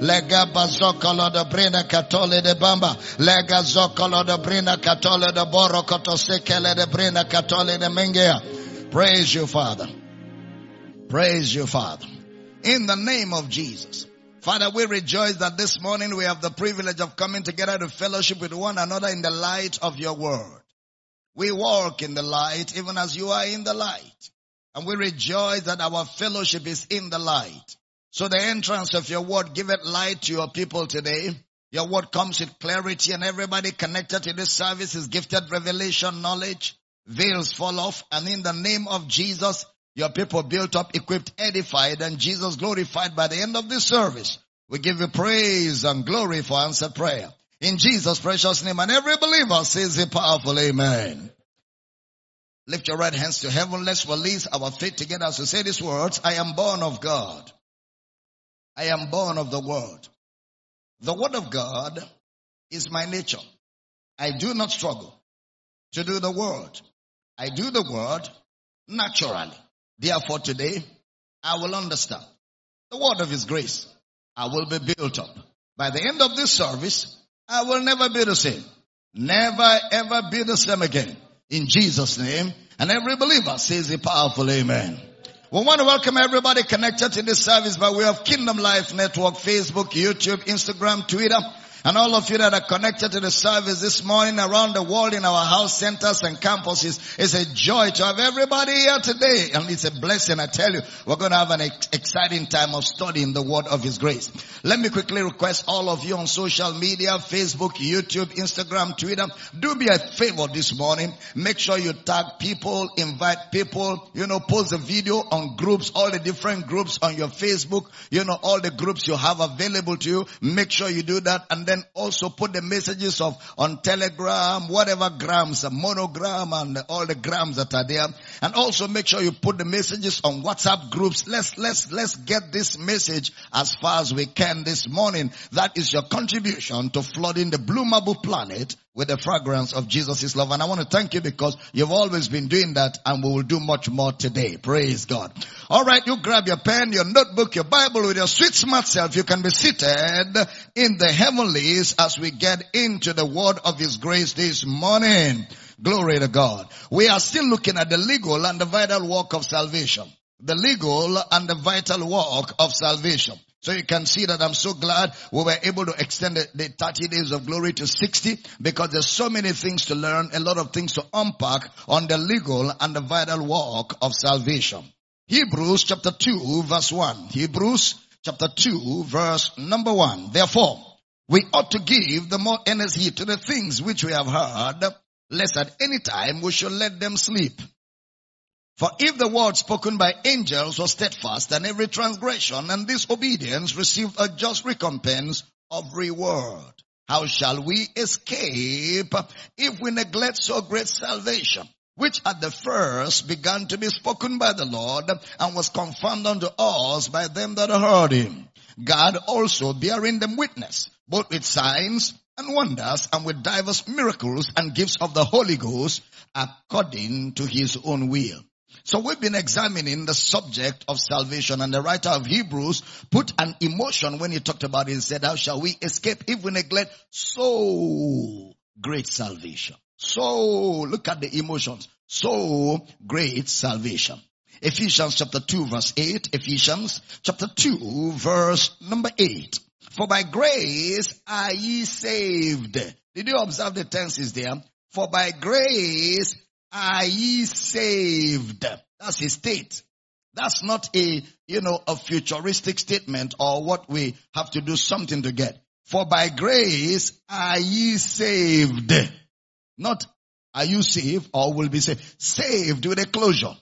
Lega bazokolo de brina katole de bamba. Lega zokolo de brina katole de boro kotosekele de brina katole de mengea. Praise you, Father. Praise you, Father. In the name of Jesus. Father, we rejoice that this morning we have the privilege of coming together to fellowship with one another in the light of your word. We walk in the light even as you are in the light. And we rejoice that our fellowship is in the light. So the entrance of your word, give it light to your people today. Your word comes with clarity and everybody connected to this service is gifted revelation knowledge. Veils fall off and in the name of Jesus, your people built up, equipped, edified, and Jesus glorified by the end of this service. We give you praise and glory for answered prayer. In Jesus' precious name, and every believer says a powerful amen. Lift your right hands to heaven. Let's release our faith together as we say these words. I am born of God. I am born of the word. The word of God is my nature. I do not struggle to do the word. I do the word naturally. Therefore today, I will understand the word of his grace. I will be built up. By the end of this service, I will never be the same. Never ever be the same again. In Jesus name. And every believer says a powerful amen. We want to welcome everybody connected to this service by way of Kingdom Life Network, Facebook, YouTube, Instagram, Twitter, and all of you that are connected to the service this morning around the world in our house centers and campuses, it's a joy to have everybody here today. And it's a blessing. I tell you, we're going to have an ex- exciting time of studying the word of his grace. Let me quickly request all of you on social media, Facebook, YouTube, Instagram, Twitter, do me a favor this morning. Make sure you tag people, invite people, you know, post a video on groups, all the different groups on your Facebook, you know, all the groups you have available to you. Make sure you do that and then also put the messages of on telegram, whatever grams, monogram and all the grams that are there. And also make sure you put the messages on WhatsApp groups. Let's, let's, let's get this message as far as we can this morning. That is your contribution to flooding the blue marble planet with the fragrance of Jesus' love. And I want to thank you because you've always been doing that and we will do much more today. Praise God. All right, you grab your pen, your notebook, your Bible with your sweet smart self. You can be seated in the heavenlies as we get into the word of his grace this morning. Glory to God. We are still looking at the legal and the vital work of salvation. The legal and the vital work of salvation. So you can see that I'm so glad we were able to extend the, the, 30 days of glory to 60 because there's so many things to learn, a lot of things to unpack on the legal and the vital work of salvation. Hebrews chapter 2 verse 1. Hebrews chapter 2 verse number 1. Therefore, we ought to give the more heed to the things which we have heard, lest at any time we should let them sleep. For if the word spoken by angels was steadfast, and every transgression and disobedience received a just recompense of reward, how shall we escape if we neglect so great salvation, which at the first began to be spoken by the Lord and was confirmed unto us by them that heard him? God also bearing them witness, both with signs and wonders and with diverse miracles and gifts of the Holy Ghost according to his own will. So we've been examining the subject of salvation and the writer of Hebrews put an emotion when he talked about it. He said, how shall we escape if we neglect so great salvation? So look at the emotions. So great salvation. Ephesians chapter 2 verse 8. Ephesians chapter 2 verse number 8. For by grace are ye saved. Did you observe the tenses there? For by grace are ye saved. That's his state. That's not a, you know, a futuristic statement or what we have to do something to get. For by grace are ye saved. Not are you saved or will be saved. Saved with a closure.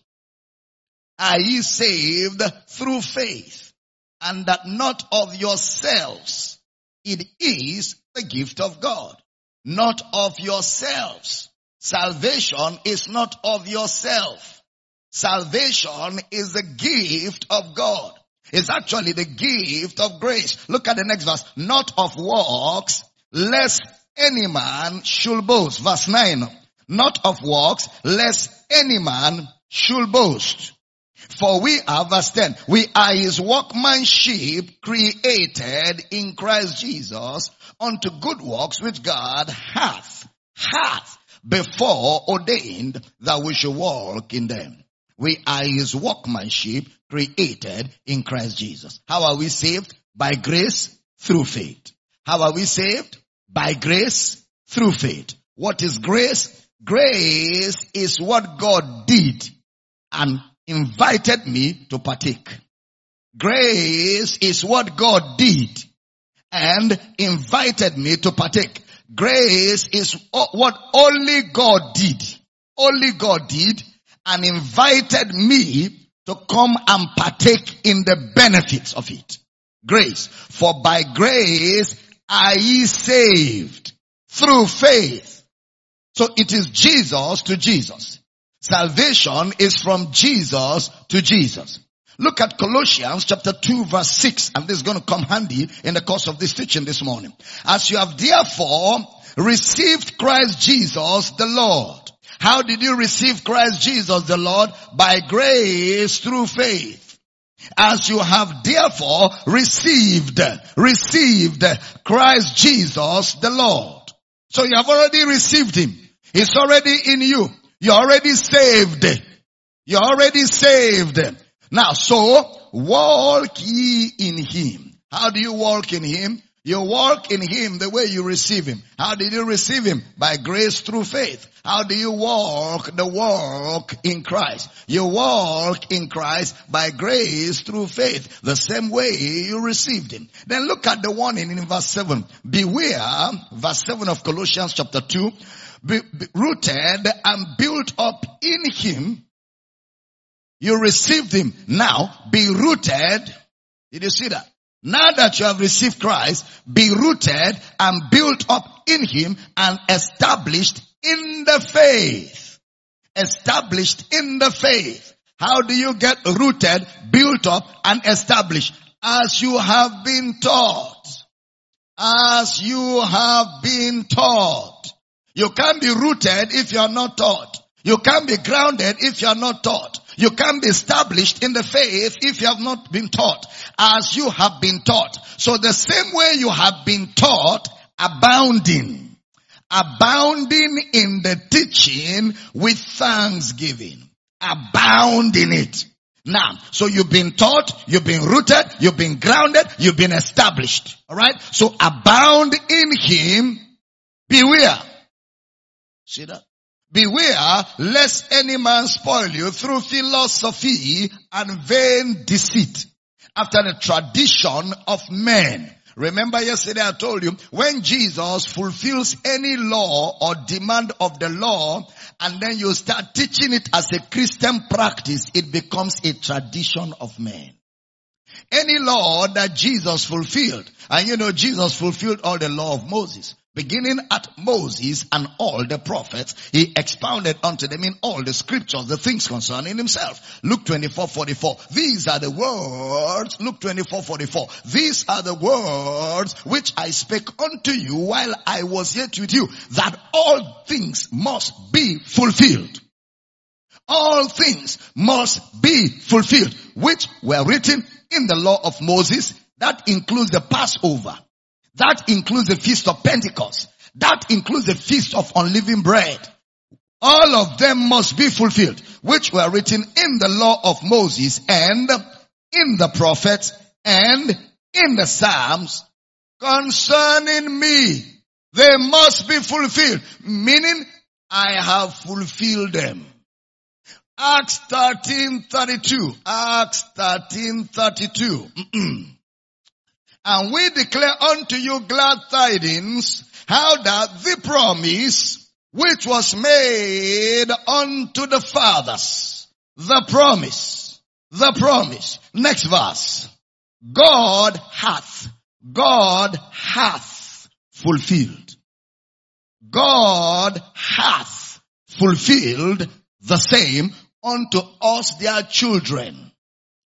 Are ye saved through faith and that not of yourselves. It is the gift of God. Not of yourselves. Salvation is not of yourself. Salvation is the gift of God. It's actually the gift of grace. Look at the next verse. Not of works, lest any man should boast. Verse 9. Not of works, lest any man should boast. For we are, verse 10, we are his workmanship created in Christ Jesus unto good works which God hath, hath before ordained that we should walk in them. We are his workmanship created in Christ Jesus. How are we saved? By grace through faith. How are we saved? By grace through faith. What is grace? Grace is what God did and invited me to partake. Grace is what God did and invited me to partake. Grace is what only God did. Only God did and invited me to come and partake in the benefits of it. Grace. For by grace are ye saved through faith. So it is Jesus to Jesus. Salvation is from Jesus to Jesus. Look at Colossians chapter 2 verse 6 and this is going to come handy in the course of this teaching this morning. As you have therefore received Christ Jesus the Lord how did you receive Christ Jesus the Lord? By grace through faith. As you have therefore received, received Christ Jesus the Lord. So you have already received Him. He's already in you. You're already saved. You're already saved. Now, so walk ye in Him. How do you walk in Him? You walk in Him the way you receive Him. How did you receive Him? By grace through faith. How do you walk the walk in Christ? You walk in Christ by grace through faith. The same way you received Him. Then look at the warning in verse 7. Beware, verse 7 of Colossians chapter 2, be, be rooted and built up in Him. You received Him. Now be rooted. Did you see that? Now that you have received Christ, be rooted and built up in Him and established in the faith. Established in the faith. How do you get rooted, built up and established? As you have been taught. As you have been taught. You can't be rooted if you are not taught. You can't be grounded if you are not taught. You can't be established in the faith if you have not been taught as you have been taught. So the same way you have been taught, abounding, abounding in the teaching with thanksgiving, abound in it. Now, so you've been taught, you've been rooted, you've been grounded, you've been established. Alright? So abound in Him, beware. See that? Beware lest any man spoil you through philosophy and vain deceit after the tradition of men. Remember yesterday I told you, when Jesus fulfills any law or demand of the law, and then you start teaching it as a Christian practice, it becomes a tradition of men. Any law that Jesus fulfilled, and you know Jesus fulfilled all the law of Moses. Beginning at Moses and all the prophets, he expounded unto them in all the scriptures the things concerning himself. Luke 24, 44. These are the words, Luke 24, 44. These are the words which I spake unto you while I was yet with you, that all things must be fulfilled. All things must be fulfilled, which were written in the law of Moses. That includes the Passover that includes the feast of Pentecost. That includes the feast of unleavened bread. All of them must be fulfilled, which were written in the law of Moses and in the prophets and in the Psalms concerning me. They must be fulfilled, meaning I have fulfilled them. Acts 13:32. Acts 13:32. And we declare unto you glad tidings, how that the promise which was made unto the fathers, the promise, the promise. Next verse. God hath, God hath fulfilled. God hath fulfilled the same unto us their children.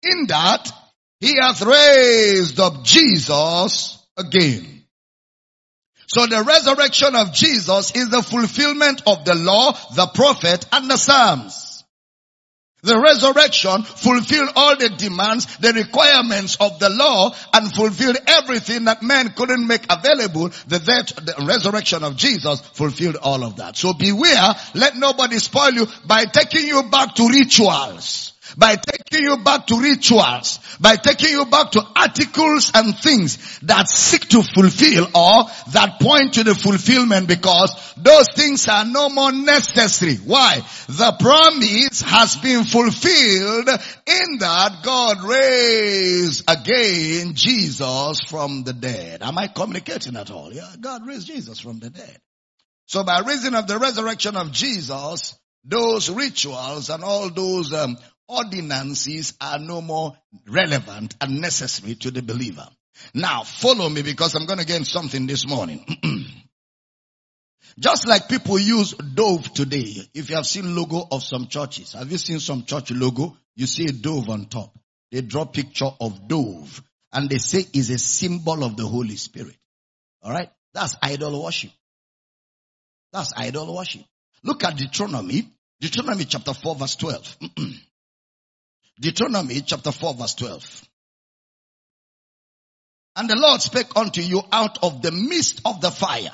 In that he hath raised up Jesus again. So the resurrection of Jesus is the fulfillment of the law, the prophet, and the Psalms. The resurrection fulfilled all the demands, the requirements of the law and fulfilled everything that man couldn't make available. The death, the resurrection of Jesus fulfilled all of that. So beware, let nobody spoil you by taking you back to rituals by taking you back to rituals, by taking you back to articles and things that seek to fulfill or that point to the fulfillment because those things are no more necessary. Why? The promise has been fulfilled in that God raised again Jesus from the dead. Am I communicating at all? Yeah, God raised Jesus from the dead. So by reason of the resurrection of Jesus, those rituals and all those um, ordinances are no more relevant and necessary to the believer. Now follow me because I'm going to get something this morning. Just like people use dove today. If you have seen logo of some churches, have you seen some church logo? You see a dove on top. They draw picture of dove and they say is a symbol of the Holy Spirit. Alright? That's idol worship. That's idol worship. Look at Deuteronomy. Deuteronomy chapter 4 verse 12. Deuteronomy chapter 4 verse 12. And the Lord spake unto you out of the midst of the fire.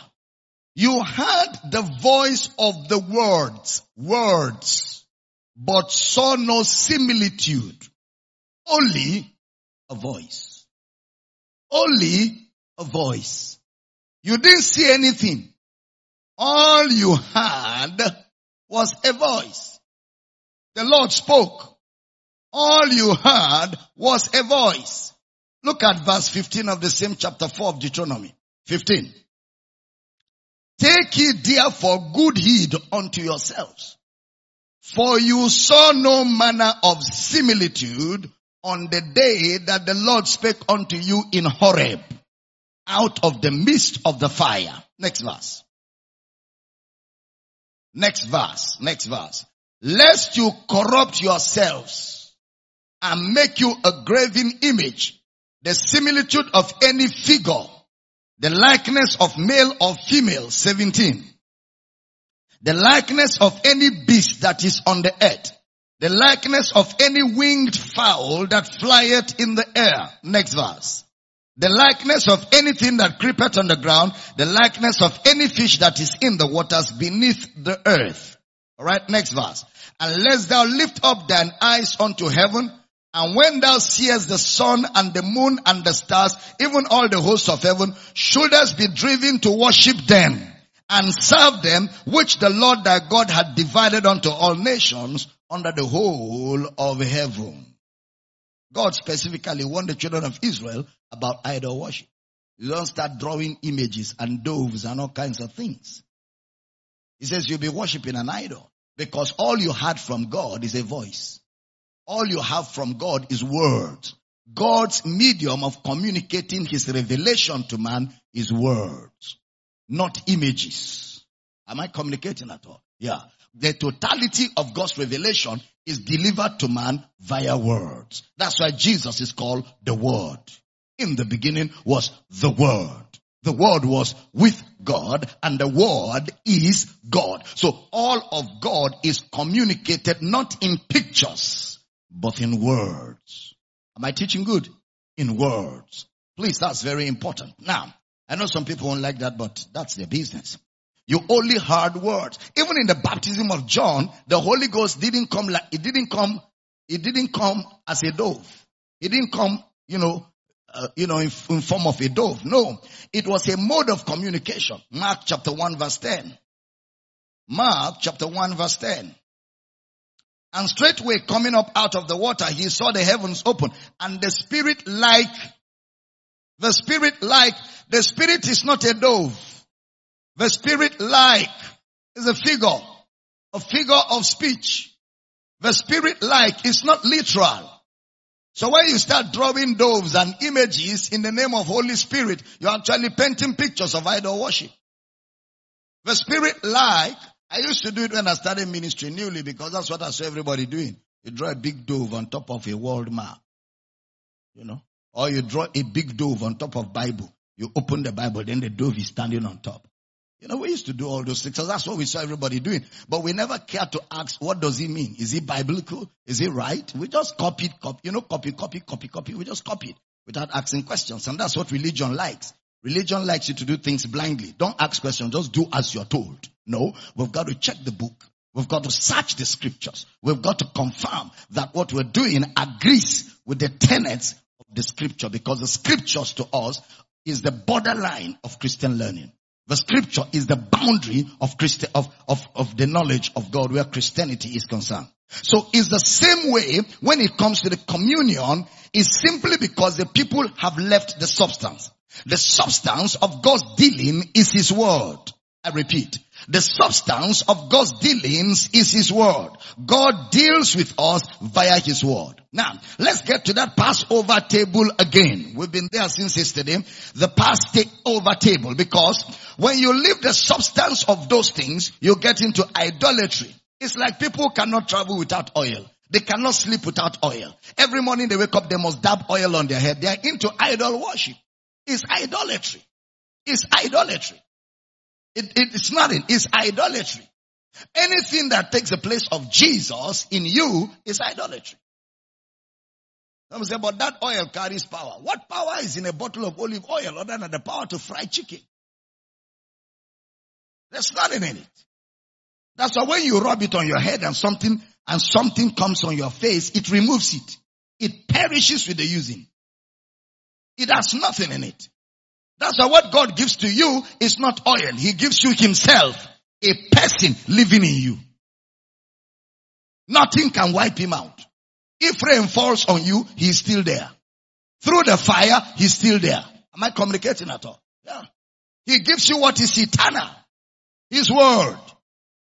You heard the voice of the words, words, but saw no similitude. Only a voice. Only a voice. You didn't see anything. All you had was a voice. The Lord spoke. All you heard was a voice. Look at verse 15 of the same chapter 4 of Deuteronomy. 15. Take ye therefore good heed unto yourselves. For you saw no manner of similitude on the day that the Lord spake unto you in Horeb out of the midst of the fire. Next verse. Next verse. Next verse. Lest you corrupt yourselves and make you a graven image, the similitude of any figure, the likeness of male or female, 17. The likeness of any beast that is on the earth. The likeness of any winged fowl that flieth in the air. Next verse. The likeness of anything that creepeth on the ground. The likeness of any fish that is in the waters beneath the earth. Alright, next verse. Unless thou lift up thine eyes unto heaven and when thou seest the sun and the moon and the stars, even all the hosts of heaven, shouldest be driven to worship them and serve them, which the Lord thy God had divided unto all nations under the whole of heaven. God specifically warned the children of Israel about idol worship. You don't start drawing images and doves and all kinds of things. He says you'll be worshiping an idol because all you had from God is a voice. All you have from God is words. God's medium of communicating his revelation to man is words, not images. Am I communicating at all? Yeah. The totality of God's revelation is delivered to man via words. That's why Jesus is called the Word. In the beginning was the Word. The Word was with God and the Word is God. So all of God is communicated not in pictures but in words. Am I teaching good? In words. Please, that's very important. Now, I know some people won't like that, but that's their business. You only heard words. Even in the baptism of John, the Holy Ghost didn't come like, it didn't come, it didn't come as a dove. It didn't come, you know, uh, you know, in, in form of a dove. No, it was a mode of communication. Mark chapter 1 verse 10. Mark chapter 1 verse 10. And straightway coming up out of the water, he saw the heavens open and the spirit like, the spirit like, the spirit is not a dove. The spirit like is a figure, a figure of speech. The spirit like is not literal. So when you start drawing doves and images in the name of Holy Spirit, you're actually painting pictures of idol worship. The spirit like I used to do it when I started ministry newly because that's what I saw everybody doing. You draw a big dove on top of a world map. You know? Or you draw a big dove on top of Bible. You open the Bible, then the dove is standing on top. You know, we used to do all those things. So that's what we saw everybody doing. But we never cared to ask, what does it mean? Is it biblical? Is it right? We just copied, copy, you know, copy, copy, copy, copy. We just copied without asking questions. And that's what religion likes. Religion likes you to do things blindly. Don't ask questions. Just do as you're told. No, we've got to check the book. We've got to search the scriptures. We've got to confirm that what we're doing agrees with the tenets of the scripture because the scriptures to us is the borderline of Christian learning. The scripture is the boundary of Christi- of, of, of the knowledge of God where Christianity is concerned. So it's the same way when it comes to the communion is simply because the people have left the substance. The substance of God's dealing is His word. I repeat, the substance of God's dealings is His word. God deals with us via His word. Now, let's get to that Passover table again. We've been there since yesterday. The Passover table because when you leave the substance of those things, you get into idolatry. It's like people cannot travel without oil. They cannot sleep without oil. Every morning they wake up, they must dab oil on their head. They are into idol worship. It's idolatry. It's idolatry. It, it's nothing. It's idolatry. Anything that takes the place of Jesus in you is idolatry. Some say, but that oil carries power. What power is in a bottle of olive oil other than the power to fry chicken? There's nothing in it. That's why when you rub it on your head and something, and something comes on your face, it removes it. It perishes with the using. It has nothing in it. That's why what God gives to you is not oil. He gives you himself, a person living in you. Nothing can wipe him out. If rain falls on you, he's still there. Through the fire, he's still there. Am I communicating at all? Yeah. He gives you what is eternal. His word.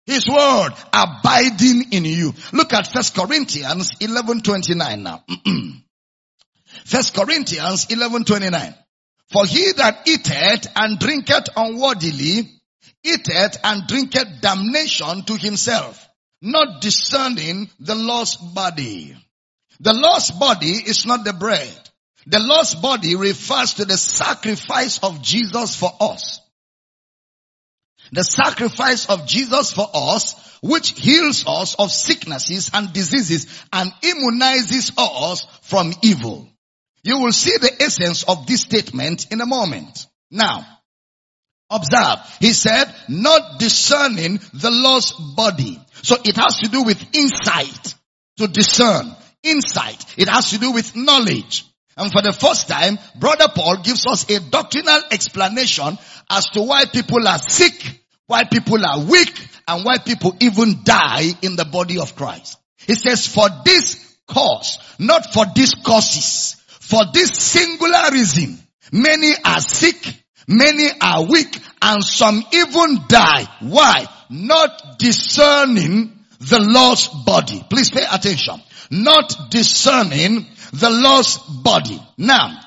His word abiding in you. Look at First Corinthians 11:29 now. First Corinthians 11:29. For he that eateth and drinketh unworthily, eateth and drinketh damnation to himself, not discerning the Lord's body. The Lord's body is not the bread. The Lord's body refers to the sacrifice of Jesus for us. The sacrifice of Jesus for us, which heals us of sicknesses and diseases and immunizes us from evil. You will see the essence of this statement in a moment. Now, observe. He said, not discerning the Lord's body. So it has to do with insight to discern. Insight. It has to do with knowledge. And for the first time, brother Paul gives us a doctrinal explanation as to why people are sick, why people are weak, and why people even die in the body of Christ. He says, for this cause, not for these causes, for this singular reason, many are sick, many are weak, and some even die. Why? Not discerning the Lord's body. Please pay attention. Not discerning the Lord's body. Now,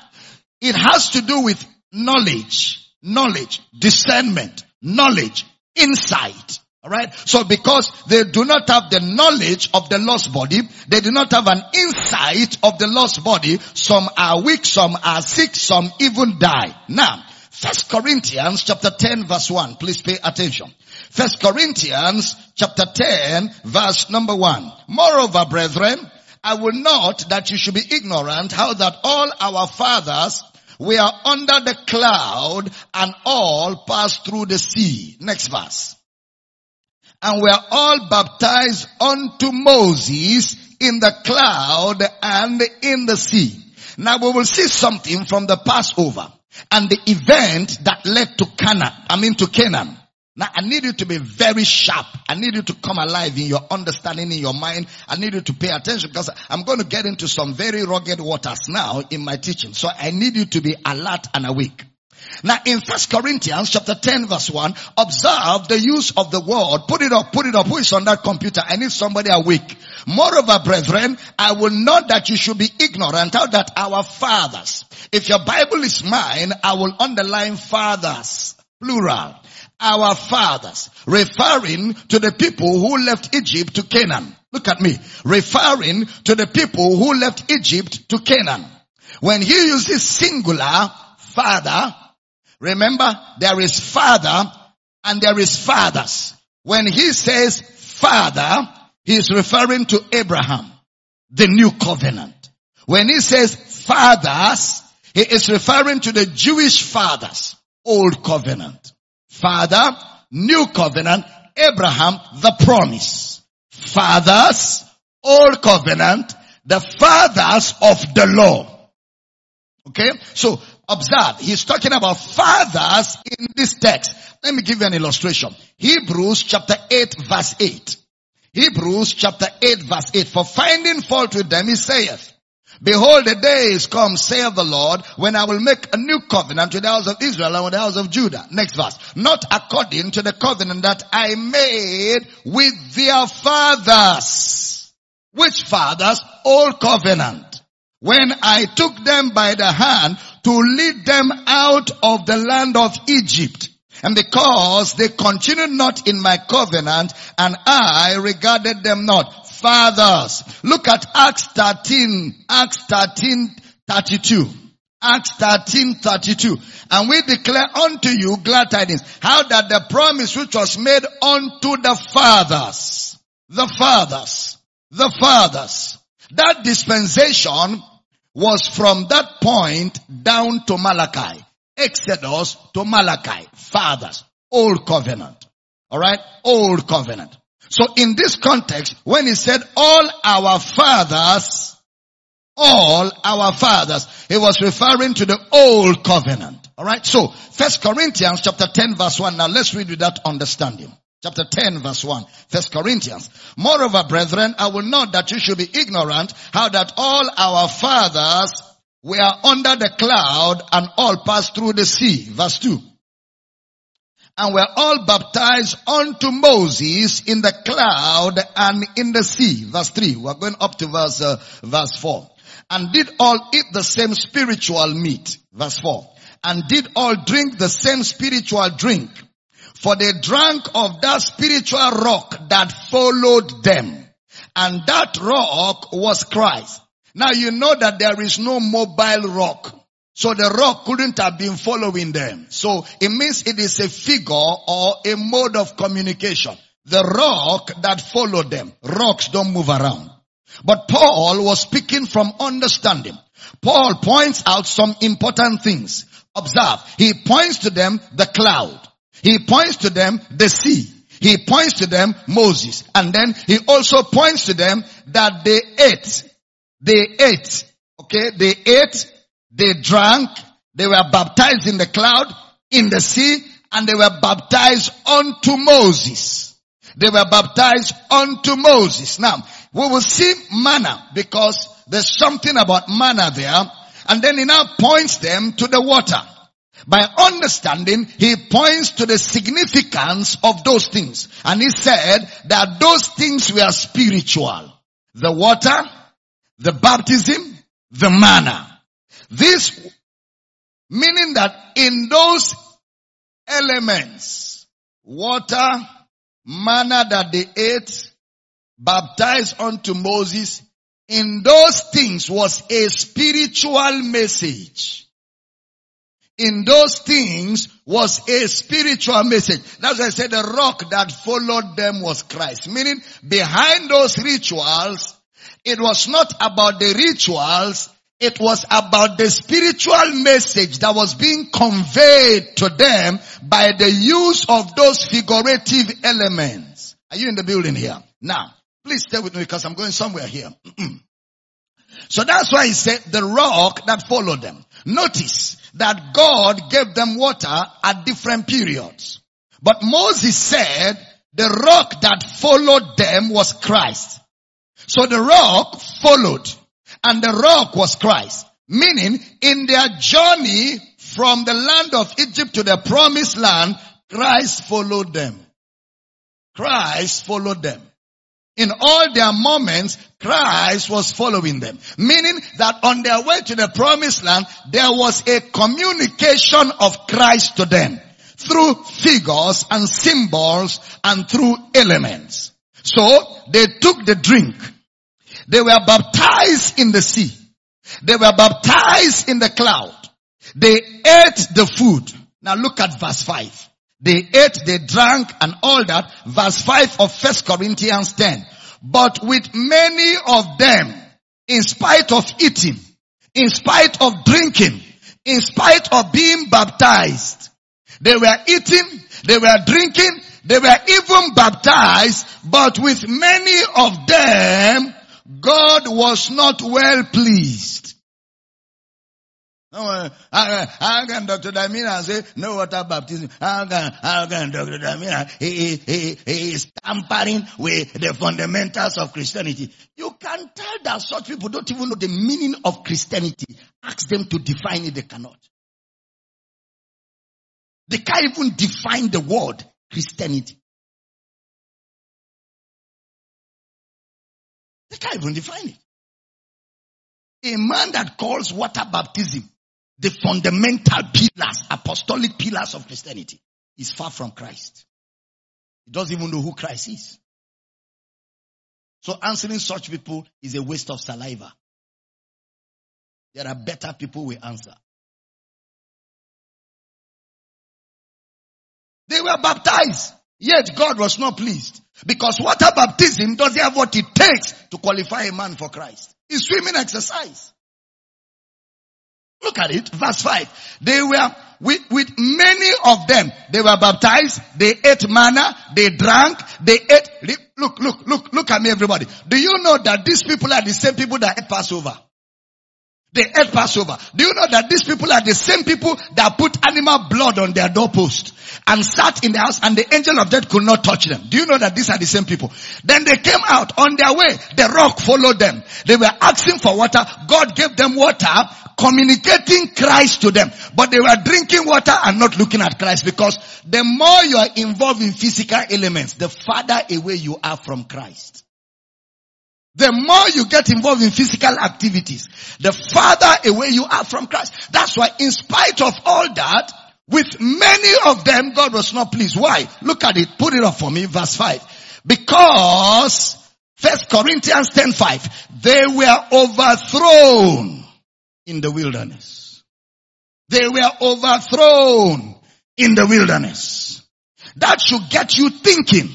it has to do with knowledge, knowledge, discernment, knowledge, insight. Alright? So because they do not have the knowledge of the Lord's body, they do not have an insight of the Lord's body, some are weak, some are sick, some even die. Now, First Corinthians chapter 10 verse 1. Please pay attention. First Corinthians chapter 10 verse number 1. Moreover, brethren, I will not that you should be ignorant how that all our fathers were under the cloud and all passed through the sea. Next verse and were all baptized unto Moses in the cloud and in the sea. Now we will see something from the Passover and the event that led to Canaan, I mean to Canaan. Now I need you to be very sharp. I need you to come alive in your understanding, in your mind. I need you to pay attention because I'm going to get into some very rugged waters now in my teaching. So I need you to be alert and awake. Now in First Corinthians chapter 10 verse 1, observe the use of the word. Put it up, put it up. Who is on that computer? I need somebody awake. Moreover, brethren, I will not that you should be ignorant how that our fathers, if your Bible is mine, I will underline fathers, plural. Our fathers, referring to the people who left Egypt to Canaan. Look at me. Referring to the people who left Egypt to Canaan. When he uses singular, father, Remember, there is father and there is fathers. When he says father, he is referring to Abraham, the new covenant. When he says fathers, he is referring to the Jewish fathers, old covenant. Father, new covenant, Abraham, the promise. Fathers, old covenant, the fathers of the law. Okay? So observe, he's talking about fathers in this text. Let me give you an illustration. Hebrews chapter 8 verse 8. Hebrews chapter 8 verse 8. For finding fault with them, he saith, Behold, the days come, saith the Lord, when I will make a new covenant with the house of Israel and with the house of Judah. Next verse. Not according to the covenant that I made with their fathers. Which fathers? Old covenant. When I took them by the hand to lead them out of the land of Egypt. And because they continued not in my covenant and I regarded them not fathers. Look at Acts 13, Acts 13, 32. Acts 13, 32. And we declare unto you glad tidings. How that the promise which was made unto the fathers, the fathers, the fathers, that dispensation was from that point down to Malachi. Exodus to Malachi. Fathers. Old covenant. Alright? Old covenant. So in this context, when he said all our fathers, all our fathers, he was referring to the old covenant. Alright, so First Corinthians chapter 10 verse 1. Now let's read with that understanding. Chapter 10 verse 1. First Corinthians. Moreover, brethren, I will not that you should be ignorant how that all our fathers were under the cloud and all passed through the sea. Verse 2 and were all baptized unto Moses in the cloud and in the sea. Verse 3. We're going up to verse, uh, verse 4. And did all eat the same spiritual meat. Verse 4. And did all drink the same spiritual drink. For they drank of that spiritual rock that followed them. And that rock was Christ. Now you know that there is no mobile rock. So the rock couldn't have been following them. So it means it is a figure or a mode of communication. The rock that followed them. Rocks don't move around. But Paul was speaking from understanding. Paul points out some important things. Observe. He points to them the cloud. He points to them the sea. He points to them Moses. And then he also points to them that they ate. They ate. Okay. They ate they drank, they were baptized in the cloud, in the sea, and they were baptized unto Moses. They were baptized unto Moses. Now, we will see manna because there's something about manna there. And then he now points them to the water. By understanding, he points to the significance of those things. And he said that those things were spiritual. The water, the baptism, the manna. This, meaning that in those elements, water, manna that they ate, baptized unto Moses, in those things was a spiritual message. In those things was a spiritual message. That's why I said the rock that followed them was Christ. Meaning behind those rituals, it was not about the rituals, it was about the spiritual message that was being conveyed to them by the use of those figurative elements. Are you in the building here? Now, please stay with me because I'm going somewhere here. so that's why he said the rock that followed them. Notice that God gave them water at different periods. But Moses said the rock that followed them was Christ. So the rock followed and the rock was Christ. Meaning, in their journey from the land of Egypt to the promised land, Christ followed them. Christ followed them. In all their moments, Christ was following them. Meaning that on their way to the promised land, there was a communication of Christ to them through figures and symbols and through elements. So they took the drink they were baptized in the sea. They were baptized in the cloud. They ate the food. Now look at verse 5. They ate, they drank and all that. Verse 5 of First Corinthians 10. But with many of them, in spite of eating, in spite of drinking, in spite of being baptized, they were eating, they were drinking, they were even baptized, but with many of them, God was not well pleased. How uh, uh, can Dr. Damina say no water baptism? How can, how can Dr. Damina, he, he, he is tampering with the fundamentals of Christianity. You can tell that such people don't even know the meaning of Christianity. Ask them to define it, they cannot. They can't even define the word Christianity. They can't even define it. A man that calls water baptism the fundamental pillars, apostolic pillars of Christianity is far from Christ. He doesn't even know who Christ is. So answering such people is a waste of saliva. There are better people we answer. They were baptized, yet God was not pleased. Because water baptism doesn't have what it takes to qualify a man for Christ. It's swimming exercise. Look at it, verse 5. They were with, with many of them. They were baptized, they ate manna, they drank, they ate, look, look, look, look at me everybody. Do you know that these people are the same people that ate Passover? They ate Passover. Do you know that these people are the same people that put animal blood on their doorpost and sat in the house and the angel of death could not touch them? Do you know that these are the same people? Then they came out on their way. The rock followed them. They were asking for water. God gave them water, communicating Christ to them. But they were drinking water and not looking at Christ because the more you are involved in physical elements, the farther away you are from Christ. The more you get involved in physical activities, the farther away you are from Christ. That's why in spite of all that, with many of them, God was not pleased. Why? Look at it. Put it up for me. Verse 5. Because, First Corinthians 10 5, they were overthrown in the wilderness. They were overthrown in the wilderness. That should get you thinking.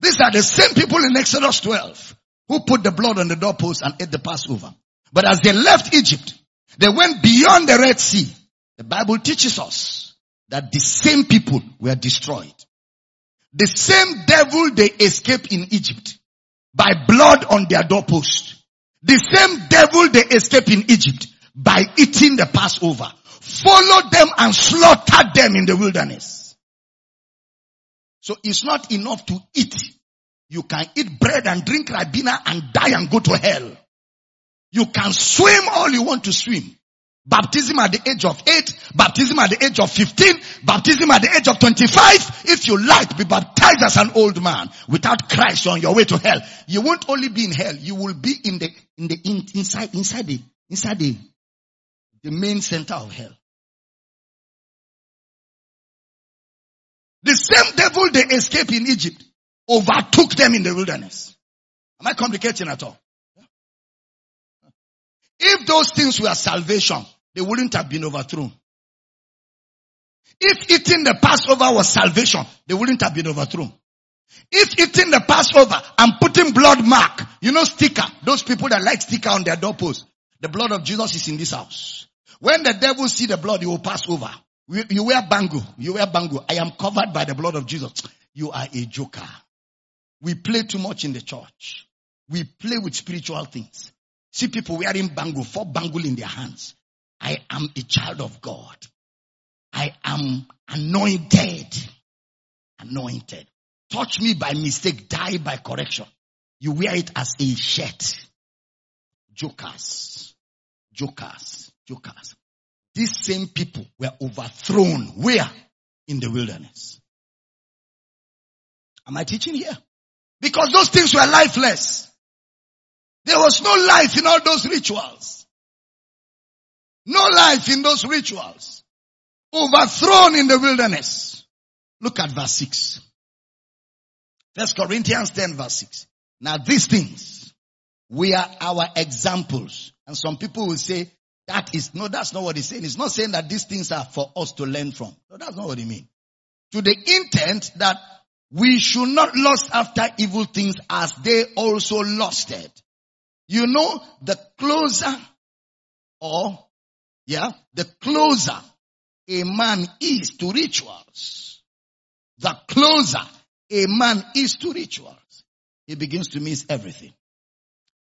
These are the same people in Exodus 12 who put the blood on the doorpost and ate the Passover. But as they left Egypt, they went beyond the Red Sea. The Bible teaches us that the same people were destroyed. The same devil they escaped in Egypt by blood on their doorpost. The same devil they escaped in Egypt by eating the Passover. Followed them and slaughtered them in the wilderness. So it's not enough to eat you can eat bread and drink Ribena and die and go to hell. You can swim all you want to swim. Baptism at the age of 8, baptism at the age of 15, baptism at the age of 25. If you like, be baptized as an old man without Christ on your way to hell. You won't only be in hell, you will be in the, in the, in, inside, inside the, inside the, the main center of hell. The same devil they escaped in Egypt overtook them in the wilderness. Am I complicating at all? If those things were salvation, they wouldn't have been overthrown. If eating the Passover was salvation, they wouldn't have been overthrown. If eating the Passover and putting blood mark, you know sticker, those people that like sticker on their doorpost, the blood of Jesus is in this house. When the devil see the blood, he will pass over. You wear bangle, you wear bangle. I am covered by the blood of Jesus. You are a joker. We play too much in the church. We play with spiritual things. See people wearing bangle, four bangle in their hands. I am a child of God. I am anointed. Anointed. Touch me by mistake, die by correction. You wear it as a shirt. Jokers. Jokers. Jokers. These same people were overthrown. Where? In the wilderness. Am I teaching here? Because those things were lifeless. There was no life in all those rituals. No life in those rituals. Overthrown in the wilderness. Look at verse 6. First Corinthians 10 verse 6. Now these things, we are our examples. And some people will say, that is, no, that's not what he's saying. He's not saying that these things are for us to learn from. No, that's not what he means. to the intent that we should not lust after evil things as they also lusted. You know, the closer or, yeah, the closer a man is to rituals, the closer a man is to rituals, he begins to miss everything.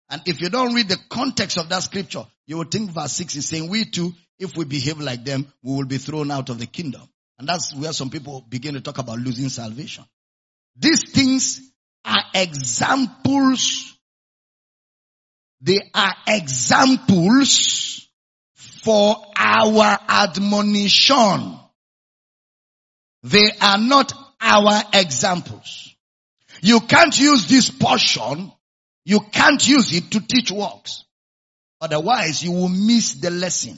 And if you don't read the context of that scripture, you will think verse 6 is saying, we too, if we behave like them, we will be thrown out of the kingdom. And that's where some people begin to talk about losing salvation. These things are examples. They are examples for our admonition. They are not our examples. You can't use this portion. You can't use it to teach works. Otherwise you will miss the lesson.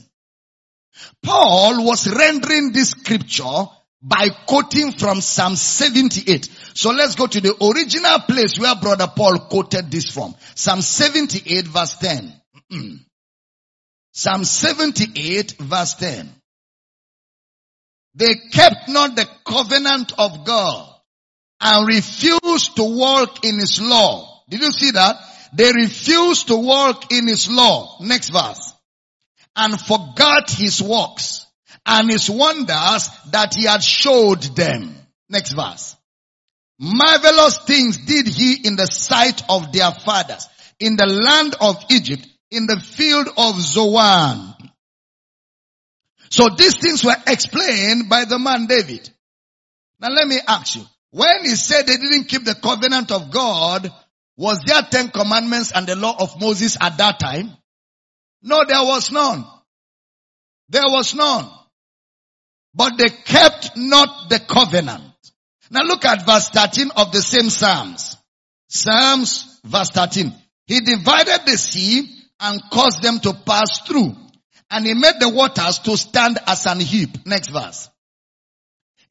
Paul was rendering this scripture by quoting from Psalm 78. So let's go to the original place where brother Paul quoted this from. Psalm 78 verse 10. Psalm 78 verse 10. They kept not the covenant of God and refused to walk in his law. Did you see that? They refused to walk in his law. Next verse. And forgot his works and his wonders that he had showed them. Next verse. Marvelous things did he in the sight of their fathers, in the land of Egypt, in the field of Zoan. So these things were explained by the man David. Now let me ask you, when he said they didn't keep the covenant of God, was there ten commandments and the law of Moses at that time? No, there was none. There was none. But they kept not the covenant. Now look at verse 13 of the same Psalms. Psalms verse 13. He divided the sea and caused them to pass through. And he made the waters to stand as an heap. Next verse.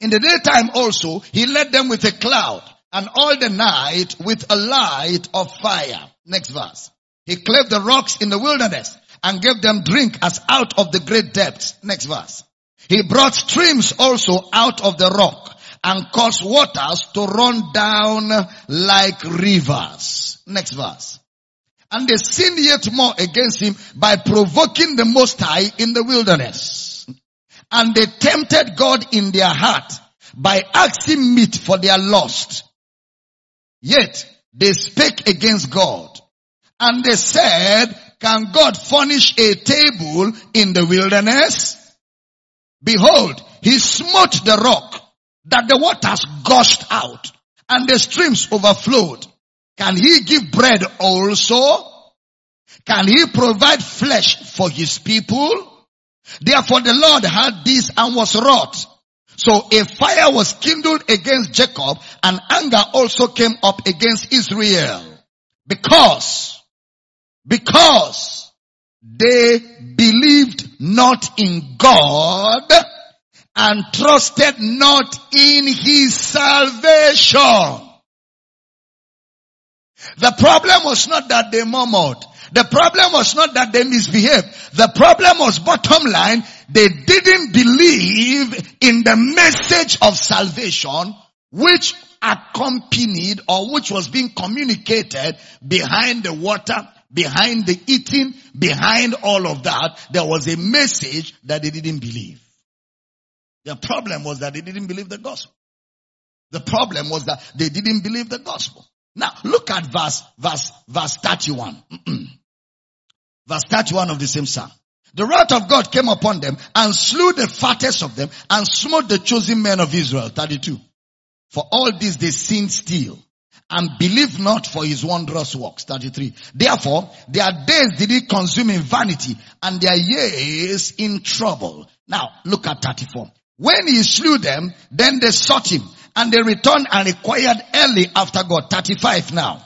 In the daytime also, he led them with a cloud and all the night with a light of fire. Next verse. He cleft the rocks in the wilderness and gave them drink as out of the great depths. Next verse. He brought streams also out of the rock and caused waters to run down like rivers. Next verse. And they sinned yet more against him by provoking the Most High in the wilderness. And they tempted God in their heart by asking meat for their lust. Yet they spake against God. And they said, can God furnish a table in the wilderness? Behold, he smote the rock that the waters gushed out and the streams overflowed. Can he give bread also? Can he provide flesh for his people? Therefore the Lord had this and was wrought. So a fire was kindled against Jacob and anger also came up against Israel. Because, because they believed not in God and trusted not in his salvation. The problem was not that they murmured. The problem was not that they misbehaved. The problem was bottom line, they didn't believe in the message of salvation which accompanied or which was being communicated behind the water, behind the eating, behind all of that. There was a message that they didn't believe. The problem was that they didn't believe the gospel. The problem was that they didn't believe the gospel. Now look at verse, verse, verse 31. verse 31 of the same psalm. The wrath of God came upon them and slew the fattest of them and smote the chosen men of Israel. 32. For all this they sinned still and believed not for his wondrous works. 33. Therefore, their days did he consume in vanity and their years in trouble. Now, look at 34. When he slew them, then they sought him and they returned and inquired early after God. 35 now.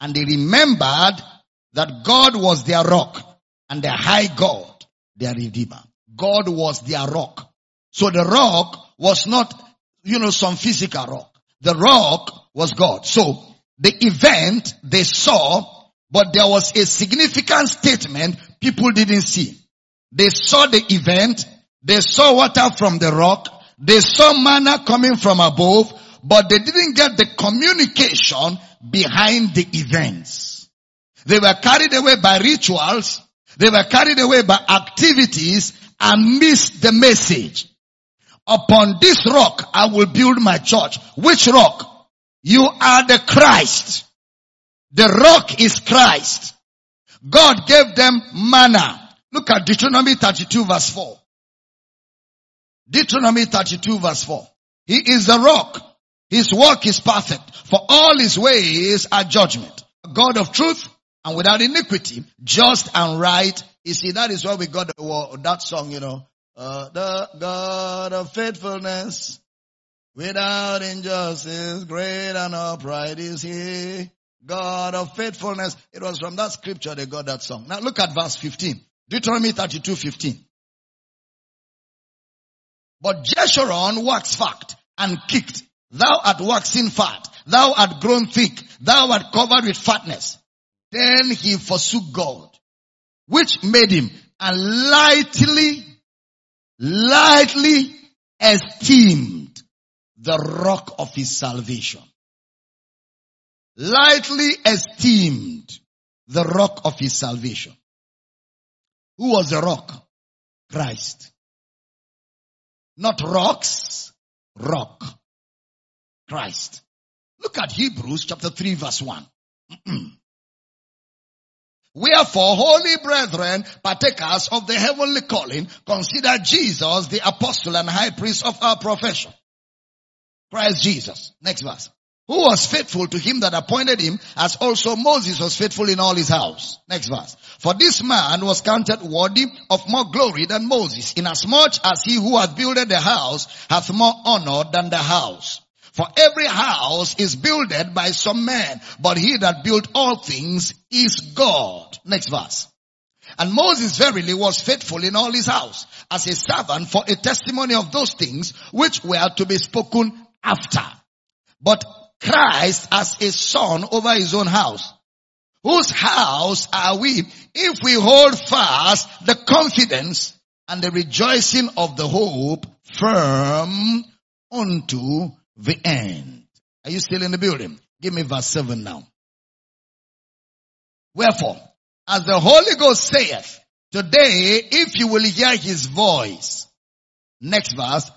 And they remembered that God was their rock and their high God, their redeemer. God was their rock. So the rock was not, you know, some physical rock. The rock was God. So the event they saw, but there was a significant statement people didn't see. They saw the event, they saw water from the rock, They saw manna coming from above, but they didn't get the communication behind the events. They were carried away by rituals. They were carried away by activities and missed the message. Upon this rock I will build my church. Which rock? You are the Christ. The rock is Christ. God gave them manna. Look at Deuteronomy 32 verse 4. Deuteronomy 32 verse 4. He is the rock. His work is perfect. For all his ways are judgment. God of truth and without iniquity, just and right. You see, that is why we got the, that song, you know. Uh, the God of faithfulness, without injustice, great and upright is he. God of faithfulness. It was from that scripture they got that song. Now look at verse 15. Deuteronomy 32, 15. But Jeshurun waxed fat and kicked. Thou art waxing fat. Thou art grown thick. Thou art covered with fatness. Then he forsook God, which made him and lightly, lightly esteemed the rock of his salvation. Lightly esteemed the rock of his salvation. Who was the rock? Christ. Not rocks, rock. Christ. Look at Hebrews chapter 3 verse 1. Wherefore, holy brethren, partakers of the heavenly calling, consider Jesus the apostle and high priest of our profession. Christ Jesus. Next verse who was faithful to him that appointed him, as also Moses was faithful in all his house. Next verse. For this man was counted worthy of more glory than Moses, inasmuch as he who hath builded the house hath more honor than the house. For every house is builded by some man, but he that built all things is God. Next verse. And Moses verily was faithful in all his house, as a servant for a testimony of those things which were to be spoken after. But Christ as a son over his own house. Whose house are we if we hold fast the confidence and the rejoicing of the hope firm unto the end? Are you still in the building? Give me verse 7 now. Wherefore, as the Holy Ghost saith, today if you will hear his voice, next verse,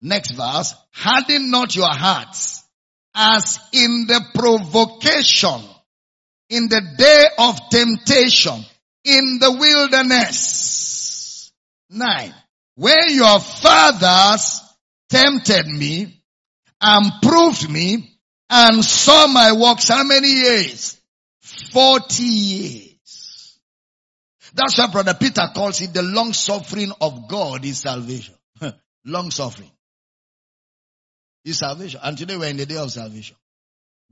next verse, harden not your hearts as in the provocation, in the day of temptation, in the wilderness. Nine. When your fathers tempted me and proved me and saw my works, how many years? Forty years. That's why brother Peter calls it the long suffering of God is salvation. long suffering is salvation. And today we're in the day of salvation.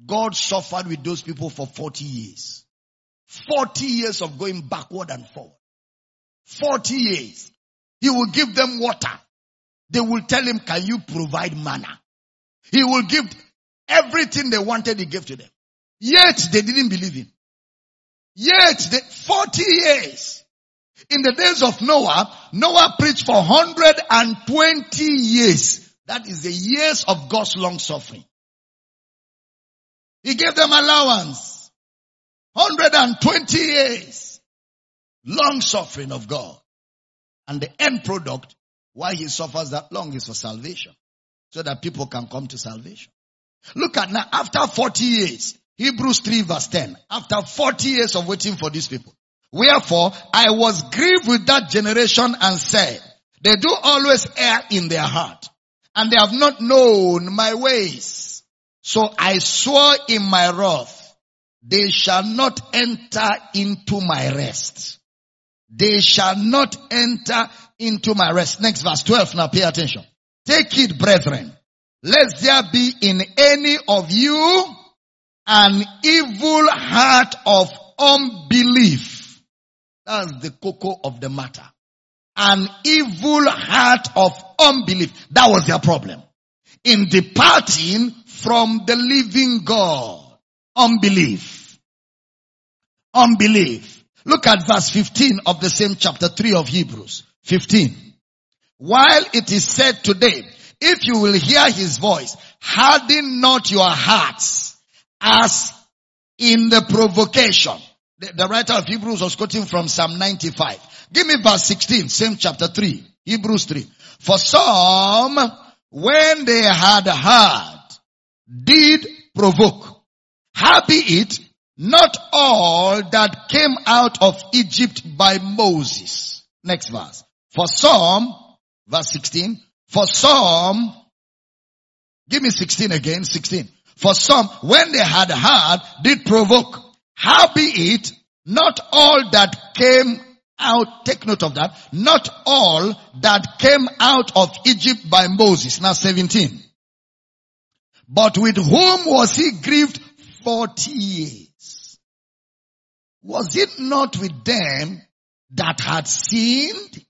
God suffered with those people for 40 years. 40 years of going backward and forward. 40 years. He will give them water. They will tell him, can you provide manna? He will give everything they wanted, he gave to them. Yet they didn't believe him. Yet they, 40 years. In the days of Noah, Noah preached for 120 years. That is the years of God's long suffering. He gave them allowance. 120 years. Long suffering of God. And the end product, why he suffers that long is for salvation. So that people can come to salvation. Look at now, after 40 years, Hebrews 3 verse 10, after 40 years of waiting for these people. Wherefore, I was grieved with that generation and said, they do always err in their heart and they have not known my ways. So I swore in my wrath, they shall not enter into my rest. They shall not enter into my rest. Next verse 12 now pay attention. Take it brethren. Let there be in any of you an evil heart of unbelief. That's the cocoa of the matter an evil heart of unbelief. That was their problem. In departing from the living God. Unbelief. Unbelief. Look at verse 15 of the same chapter 3 of Hebrews. 15. While it is said today, if you will hear his voice, harden not your hearts as in the provocation. The, the writer of Hebrews was quoting from Psalm 95. Give me verse 16, same chapter 3, Hebrews 3. For some, when they had heard, did provoke. Happy it, not all that came out of Egypt by Moses. Next verse. For some, verse 16, for some, give me 16 again, 16. For some, when they had heard, did provoke. Howbeit, not all that came out, take note of that, not all that came out of Egypt by Moses. Now 17. But with whom was he grieved 40 years? Was it not with them that had sinned,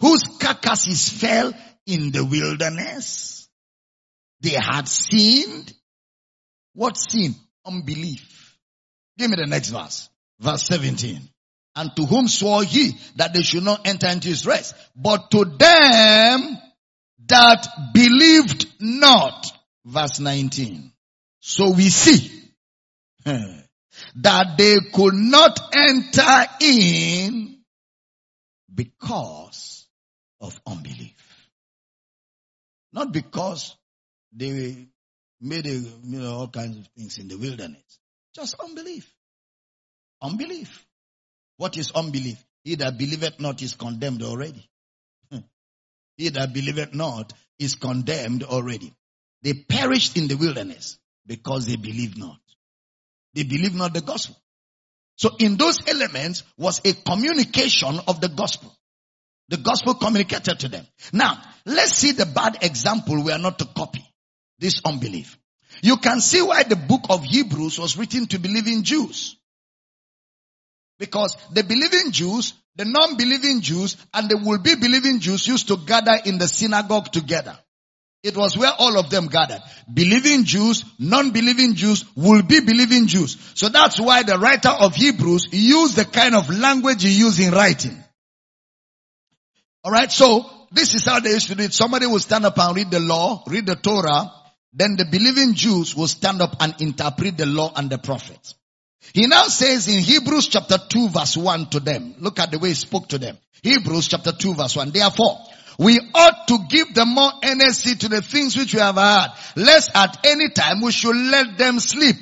whose carcasses fell in the wilderness? They had sinned. What sin? Unbelief. Give me the next verse. Verse 17. And to whom swore he that they should not enter into his rest? But to them that believed not. Verse 19. So we see that they could not enter in because of unbelief. Not because they made a, you know, all kinds of things in the wilderness. Just unbelief. Unbelief. What is unbelief? He that believeth not is condemned already. Hmm. he that believeth not is condemned already. They perished in the wilderness because they believed not. They believed not the gospel. So in those elements was a communication of the gospel. The gospel communicated to them. Now, let's see the bad example we are not to copy. This unbelief. You can see why the book of Hebrews was written to believing Jews. Because the believing Jews, the non-believing Jews, and the will-be believing Jews used to gather in the synagogue together. It was where all of them gathered. Believing Jews, non-believing Jews, will-be believing Jews. So that's why the writer of Hebrews used the kind of language he used in writing. Alright, so this is how they used to do it. Somebody will stand up and read the law, read the Torah, then the believing Jews will stand up and interpret the law and the prophets. He now says in Hebrews chapter 2 verse 1 to them. Look at the way he spoke to them. Hebrews chapter 2 verse 1. Therefore, we ought to give the more energy to the things which we have heard, lest at any time we should let them sleep.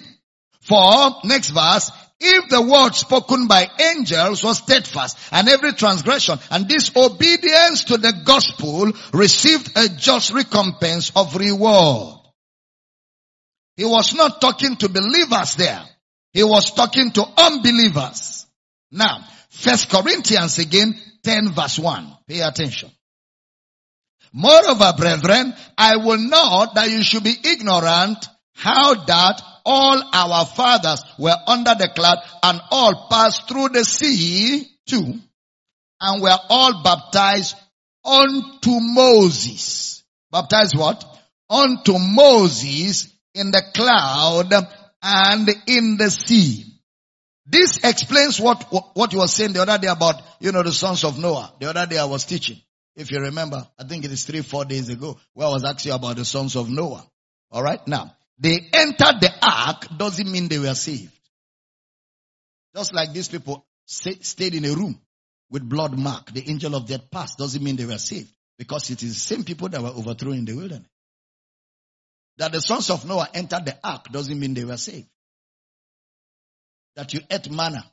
For, next verse, if the word spoken by angels was steadfast and every transgression and disobedience to the gospel received a just recompense of reward. He was not talking to believers there. He was talking to unbelievers. Now, First Corinthians again, 10 verse 1. Pay attention. Moreover, brethren, I will not that you should be ignorant how that all our fathers were under the cloud and all passed through the sea too and were all baptized unto Moses. Baptized what? Unto Moses in the cloud and in the sea. This explains what, what you were saying the other day about, you know, the sons of Noah. The other day I was teaching. If you remember, I think it is three, four days ago, where I was asking about the sons of Noah. Alright, now, they entered the ark doesn't mean they were saved. Just like these people stayed in a room with blood mark, the angel of death passed doesn't mean they were saved. Because it is the same people that were overthrown in the wilderness. That the sons of Noah entered the ark doesn't mean they were saved. That you ate manna,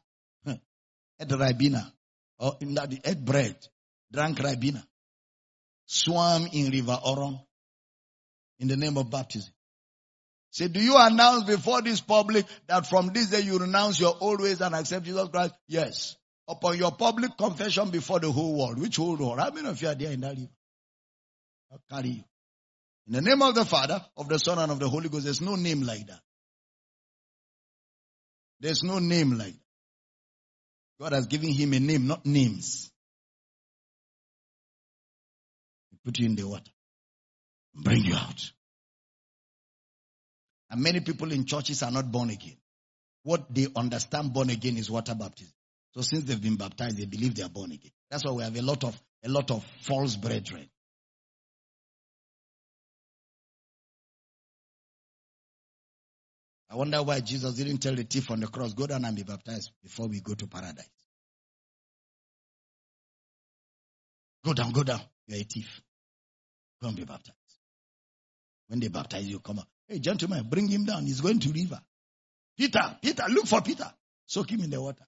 ate ribena, or in that you ate bread, drank ribena, swam in river Orong in the name of baptism. Say, do you announce before this public that from this day you renounce your old ways and accept Jesus Christ? Yes. Upon your public confession before the whole world. Which whole world? How many of you are there in that river? I'll carry you. In the name of the Father, of the Son, and of the Holy Ghost, there's no name like that. There's no name like that. God has given him a name, not names. He put you in the water. Bring you out. And many people in churches are not born again. What they understand born again is water baptism. So since they've been baptized, they believe they are born again. That's why we have a lot of, a lot of false brethren. I wonder why Jesus didn't tell the thief on the cross, go down and be baptized before we go to paradise. Go down, go down. You're a thief. Go and be baptized. When they baptize you, come on. Hey, gentlemen, bring him down. He's going to river. Peter, Peter, look for Peter. Soak him in the water.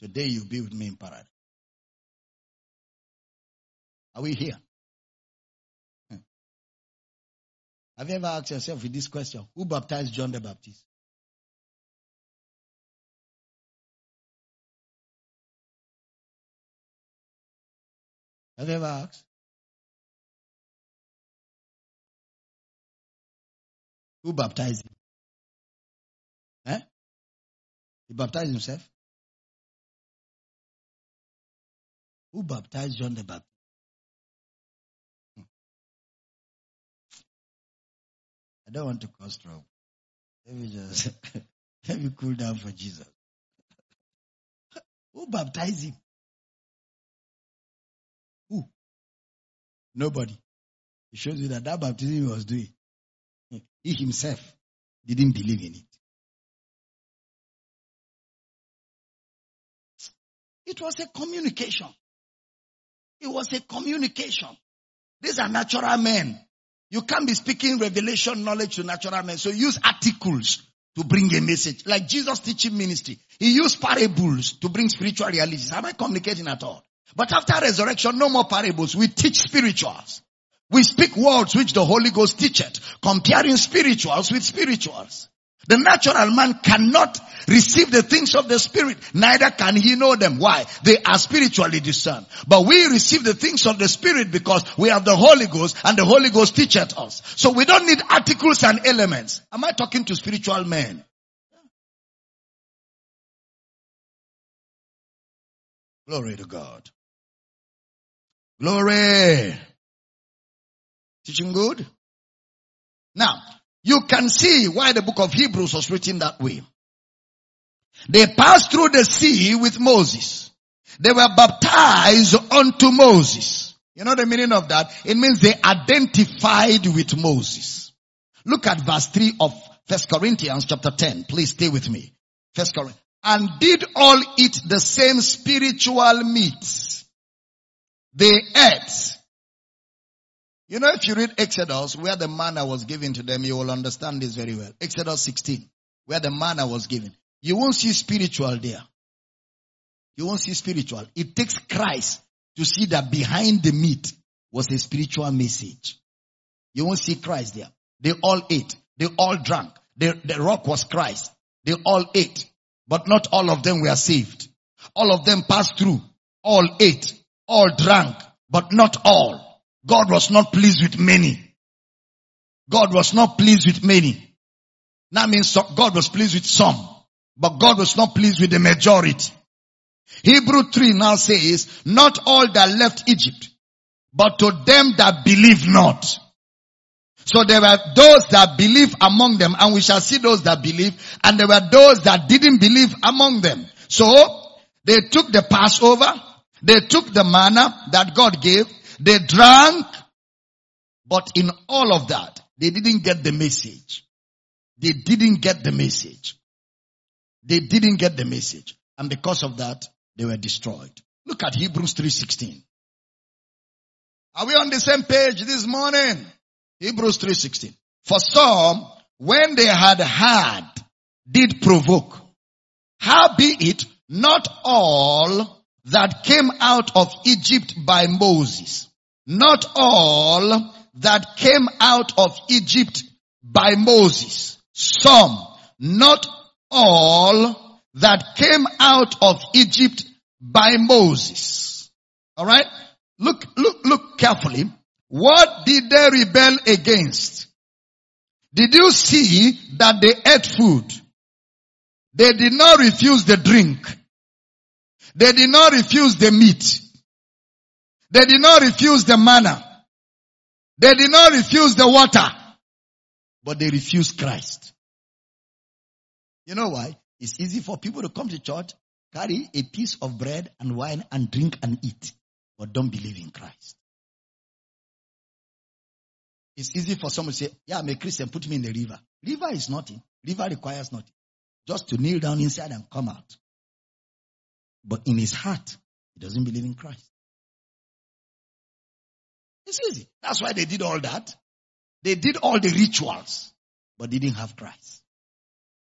Today you'll be with me in paradise. Are we here? Have you ever asked yourself with this question? Who baptized John the Baptist? Have you ever asked? Who baptized him? Eh? He baptized himself? Who baptized John the Baptist? I don't want to cause trouble. Let me just let me cool down for Jesus. Who baptized him? Who? Nobody. It shows you that that baptism he was doing, he himself didn't believe in it. It was a communication. It was a communication. These are natural men. You can't be speaking revelation knowledge to natural men. So use articles to bring a message. Like Jesus teaching ministry. He used parables to bring spiritual realities. Am I communicating at all? But after resurrection, no more parables. We teach spirituals. We speak words which the Holy Ghost teacheth, comparing spirituals with spirituals. The natural man cannot receive the things of the spirit, neither can he know them. Why? They are spiritually discerned. But we receive the things of the spirit because we have the Holy Ghost and the Holy Ghost teacheth us. So we don't need articles and elements. Am I talking to spiritual men? Glory to God. Glory. Teaching good? Now, you can see why the book of Hebrews was written that way. They passed through the sea with Moses. They were baptized unto Moses. You know the meaning of that? It means they identified with Moses. Look at verse 3 of First Corinthians chapter 10. Please stay with me. First Corinthians. And did all eat the same spiritual meat. They ate you know, if you read Exodus, where the manna was given to them, you will understand this very well. Exodus 16, where the manna was given. You won't see spiritual there. You won't see spiritual. It takes Christ to see that behind the meat was a spiritual message. You won't see Christ there. They all ate. They all drank. The, rock was Christ. They all ate. But not all of them were saved. All of them passed through. All ate. All drank. But not all. God was not pleased with many. God was not pleased with many. That means God was pleased with some, but God was not pleased with the majority. Hebrew 3 now says, not all that left Egypt, but to them that believe not. So there were those that believe among them, and we shall see those that believe, and there were those that didn't believe among them. So, they took the Passover, they took the manna that God gave, they drank, but in all of that, they didn't get the message. They didn't get the message. They didn't get the message. And because of that, they were destroyed. Look at Hebrews 3.16. Are we on the same page this morning? Hebrews 3.16. For some, when they had had, did provoke. How be it, not all that came out of Egypt by Moses. Not all that came out of Egypt by Moses. Some, not all that came out of Egypt by Moses. Alright? Look, look, look carefully. What did they rebel against? Did you see that they ate food? They did not refuse the drink. They did not refuse the meat. They did not refuse the manna. They did not refuse the water. But they refused Christ. You know why? It's easy for people to come to church, carry a piece of bread and wine and drink and eat, but don't believe in Christ. It's easy for someone to say, yeah, I'm a Christian, put me in the river. River is nothing. River requires nothing. Just to kneel down inside and come out. But in his heart, he doesn't believe in Christ. It's easy. That's why they did all that. They did all the rituals, but didn't have Christ.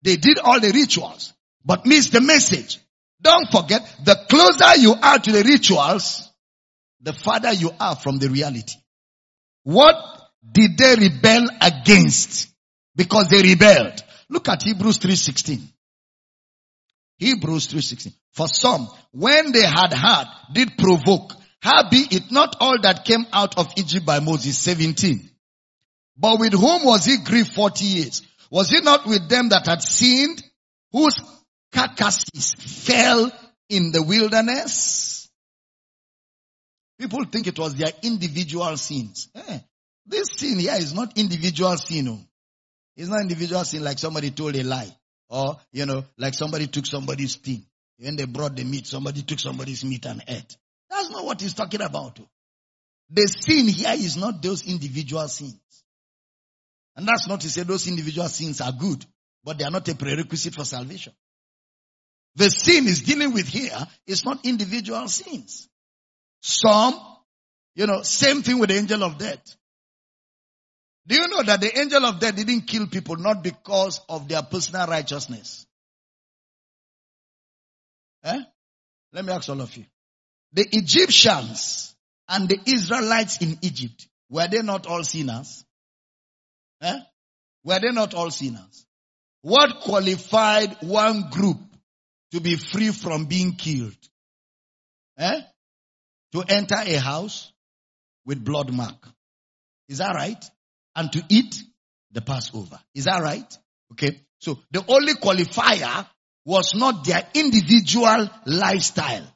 They did all the rituals, but missed the message. Don't forget, the closer you are to the rituals, the farther you are from the reality. What did they rebel against? Because they rebelled. Look at Hebrews 3.16. Hebrews 3.16. For some, when they had heard, did provoke. Howbeit it not all that came out of Egypt by Moses, 17. But with whom was he grieved 40 years? Was it not with them that had sinned, whose carcasses fell in the wilderness? People think it was their individual sins. Eh, this sin here is not individual sin. Oh. It's not individual sin like somebody told a lie. Or, you know, like somebody took somebody's thing. When they brought the meat, somebody took somebody's meat and ate. That's not what he's talking about. The sin here is not those individual sins. And that's not to say those individual sins are good, but they are not a prerequisite for salvation. The sin is dealing with here is not individual sins. Some, you know, same thing with the angel of death. Do you know that the angel of death didn't kill people not because of their personal righteousness? Eh? Let me ask all of you. The Egyptians and the Israelites in Egypt, were they not all sinners? Eh? Were they not all sinners? What qualified one group to be free from being killed? Eh? To enter a house with blood mark. Is that right? And to eat the Passover. Is that right? Okay. So the only qualifier was not their individual lifestyle.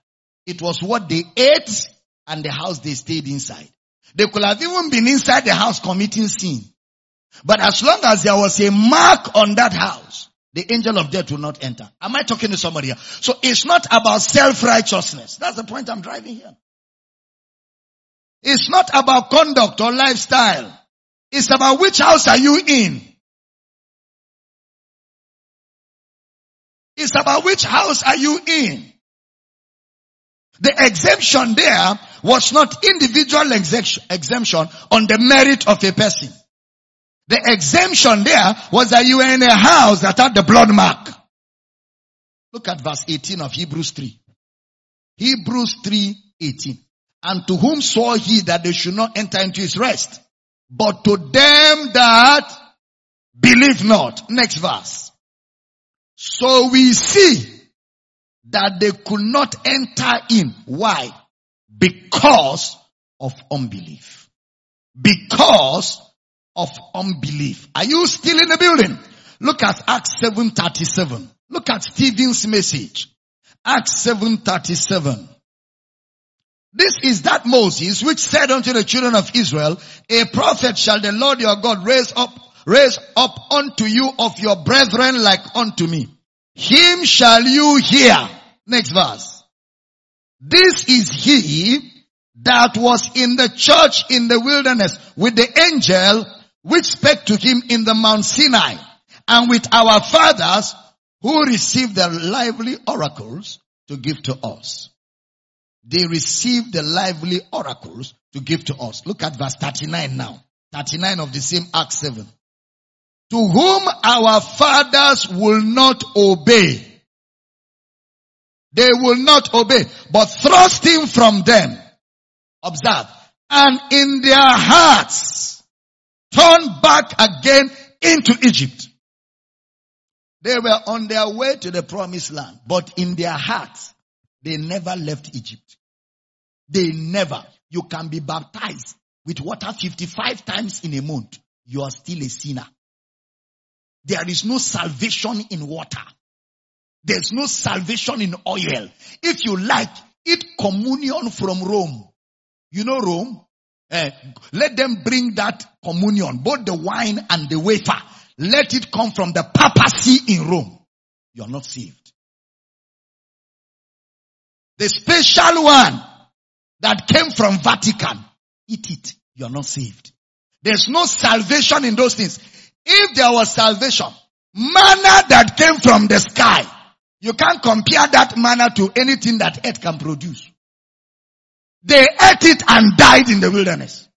It was what they ate and the house they stayed inside. They could have even been inside the house committing sin. But as long as there was a mark on that house, the angel of death will not enter. Am I talking to somebody here? So it's not about self-righteousness. That's the point I'm driving here. It's not about conduct or lifestyle. It's about which house are you in? It's about which house are you in? The exemption there was not individual exemption on the merit of a person. The exemption there was that you were in a house that had the blood mark. Look at verse 18 of Hebrews 3. Hebrews 3, 18. And to whom swore he that they should not enter into his rest? But to them that believe not. Next verse. So we see that they could not enter in. Why? Because of unbelief. Because of unbelief. Are you still in the building? Look at Acts 7:37. Look at Stephen's message. Acts 7:37. This is that Moses which said unto the children of Israel, a prophet shall the Lord your God raise up, raise up unto you of your brethren like unto me. Him shall you hear. Next verse. This is he that was in the church in the wilderness with the angel which spake to him in the Mount Sinai and with our fathers who received the lively oracles to give to us. They received the lively oracles to give to us. Look at verse 39 now. 39 of the same Act 7. To whom our fathers will not obey. They will not obey, but thrust him from them. Observe. And in their hearts Turn back again into Egypt. They were on their way to the promised land, but in their hearts, they never left Egypt. They never. You can be baptized with water 55 times in a month. You are still a sinner. There is no salvation in water. There's no salvation in oil. If you like, eat communion from Rome. You know Rome? Uh, let them bring that communion, both the wine and the wafer. Let it come from the papacy in Rome. You're not saved. The special one that came from Vatican, eat it. You're not saved. There's no salvation in those things. If there was salvation, manna that came from the sky, you can't compare that manna to anything that earth can produce. They ate it and died in the wilderness.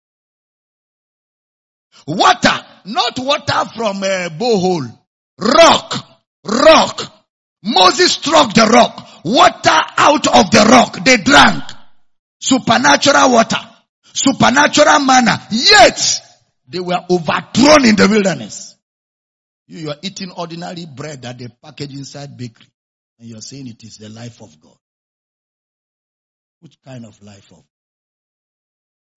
Water, not water from a borehole. Rock, rock. Moses struck the rock. Water out of the rock. They drank. Supernatural water. Supernatural manna. Yet, they were overthrown in the wilderness. You, you are eating ordinary bread that they package inside bakery. And you're saying it is the life of God. Which kind of life of?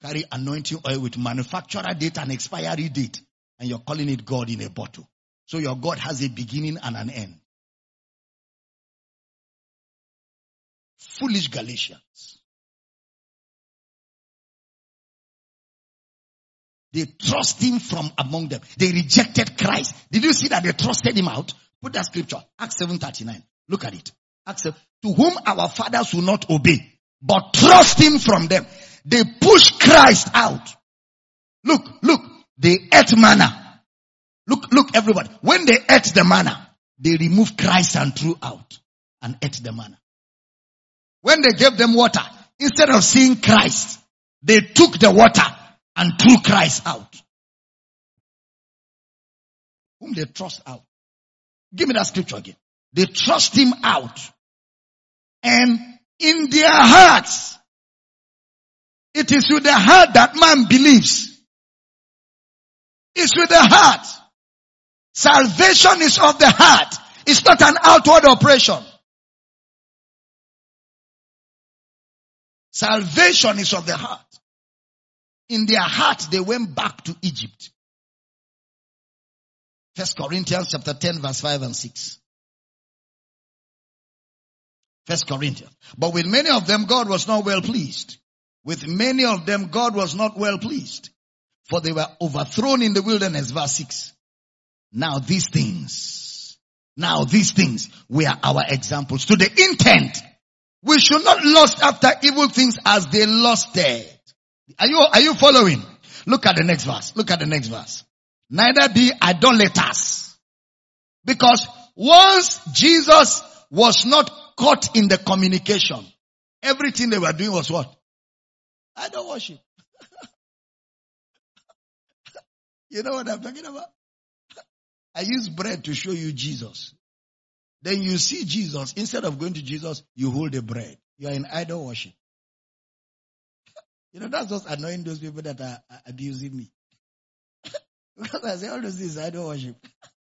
Carry anointing oil with manufacturer date and expiry date. And you're calling it God in a bottle. So your God has a beginning and an end. Foolish Galatians. They trust him from among them. They rejected Christ. Did you see that they trusted him out? Put that scripture. Acts 7.39. Look at it. Acts 7. To whom our fathers will not obey, but trust him from them. They push Christ out. Look, look. They ate manna. Look, look everybody. When they ate the manna, they removed Christ and threw out and ate the manna. When they gave them water, instead of seeing Christ, they took the water and threw Christ out. Whom they trust out. Give me that scripture again. They trust him out. And in their hearts, it is with the heart that man believes. It's with the heart. Salvation is of the heart. It's not an outward operation. Salvation is of the heart. In their heart, they went back to Egypt. First Corinthians chapter 10 verse 5 and 6. First Corinthians. But with many of them, God was not well pleased. With many of them, God was not well pleased. For they were overthrown in the wilderness, verse 6. Now these things, now these things were our examples to the intent. We should not lust after evil things as they lusted. Are you, are you following? Look at the next verse. Look at the next verse. Neither be idolaters. Because once Jesus was not caught in the communication, everything they were doing was what? Idol worship. you know what I'm talking about? I use bread to show you Jesus. Then you see Jesus. Instead of going to Jesus, you hold the bread. You are in idol worship. You know, that's just annoying those people that are abusing me. because I say all those things idol worship.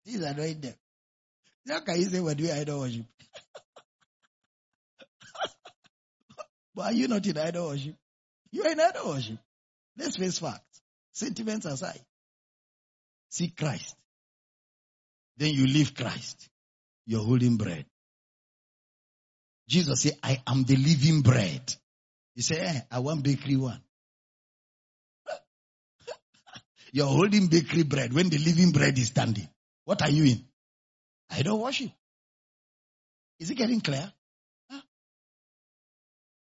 This is annoying them. How can you say we're doing idol worship? but are you not in idol worship? You are in idol worship. Let's face facts. Sentiments aside. See Christ. Then you leave Christ. You're holding bread. Jesus said, I am the living bread. You say, eh, I want bakery one. You're holding bakery bread when the living bread is standing. What are you in? I don't worship. Is it getting clear? Huh?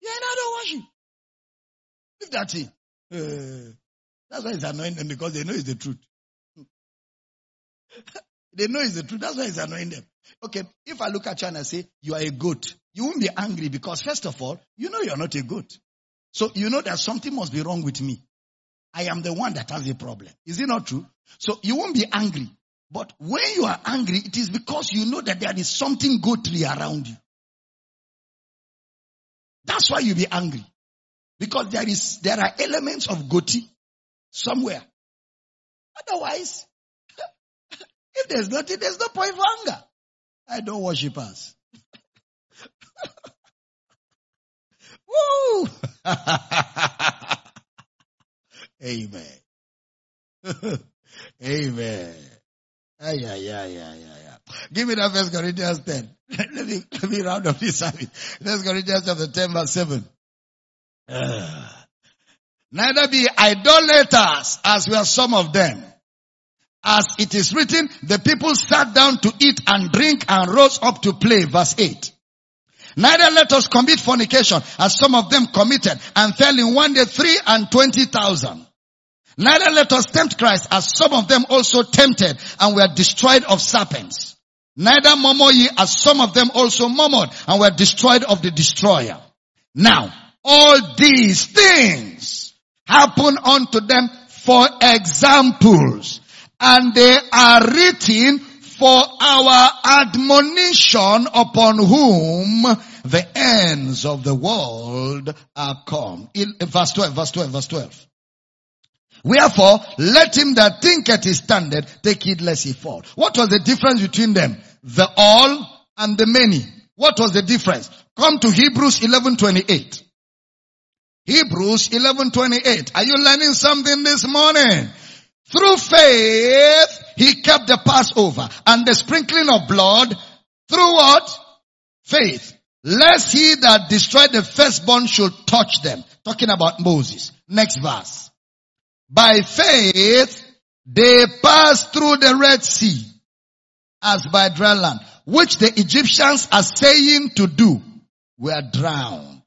Yeah, I don't worship. Leave that thing. Uh, that's why it's annoying them because they know it's the truth. they know it's the truth. That's why it's annoying them. Okay, if I look at you and I say, you are a goat, you won't be angry because first of all, you know you're not a goat. So you know that something must be wrong with me. I am the one that has a problem. Is it not true? So you won't be angry. But when you are angry, it is because you know that there is something goatly around you. That's why you be angry. Because there is, there are elements of goatee somewhere. Otherwise, if there's nothing, there's no point for anger. I don't worship us. Woo! Amen. Amen. Yeah, yeah, yeah, yeah, yeah. Give me that first Corinthians 10. let me, let me round up this service. First Corinthians chapter 10 verse 7. Uh, neither be idolaters as were some of them. As it is written, the people sat down to eat and drink and rose up to play. Verse 8. Neither let us commit fornication as some of them committed and fell in one day three and twenty thousand. Neither let us tempt Christ as some of them also tempted and were destroyed of serpents. Neither murmur ye as some of them also murmured and were destroyed of the destroyer. Now, all these things happen unto them for examples and they are written for our admonition upon whom the ends of the world are come. In verse 12, verse 12, verse 12. Wherefore, let him that thinketh he standeth take heed lest he fall. What was the difference between them? The all and the many. What was the difference? Come to Hebrews 11:28. Hebrews 11:28. Are you learning something this morning? Through faith, he kept the Passover and the sprinkling of blood through what? Faith. Lest he that destroyed the firstborn should touch them. Talking about Moses. Next verse. By faith, they passed through the Red Sea as by dry land, which the Egyptians are saying to do were drowned.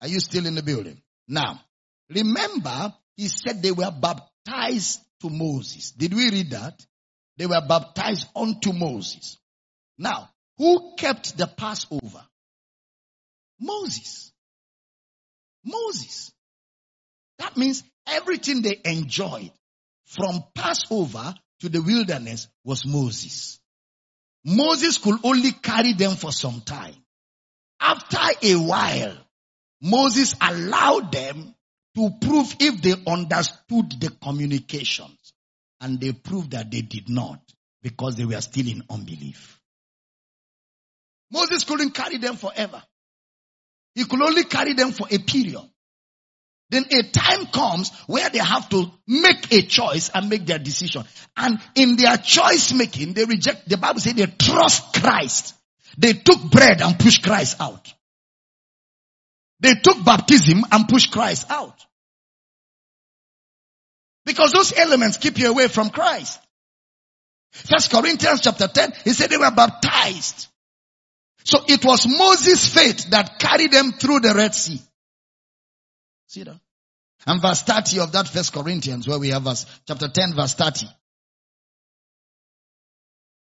Are you still in the building? Now, remember, he said they were baptized to Moses. Did we read that? They were baptized unto Moses. Now, who kept the Passover? Moses. Moses. That means everything they enjoyed from Passover to the wilderness was Moses. Moses could only carry them for some time. After a while, Moses allowed them to prove if they understood the communications. And they proved that they did not because they were still in unbelief. Moses couldn't carry them forever. He could only carry them for a period. Then a time comes where they have to make a choice and make their decision. And in their choice making, they reject, the Bible says they trust Christ. They took bread and pushed Christ out. They took baptism and pushed Christ out. Because those elements keep you away from Christ. First Corinthians chapter 10, he said they were baptized. So it was Moses' faith that carried them through the Red Sea. See that? And verse 30 of that first Corinthians where we have verse, chapter 10 verse 30.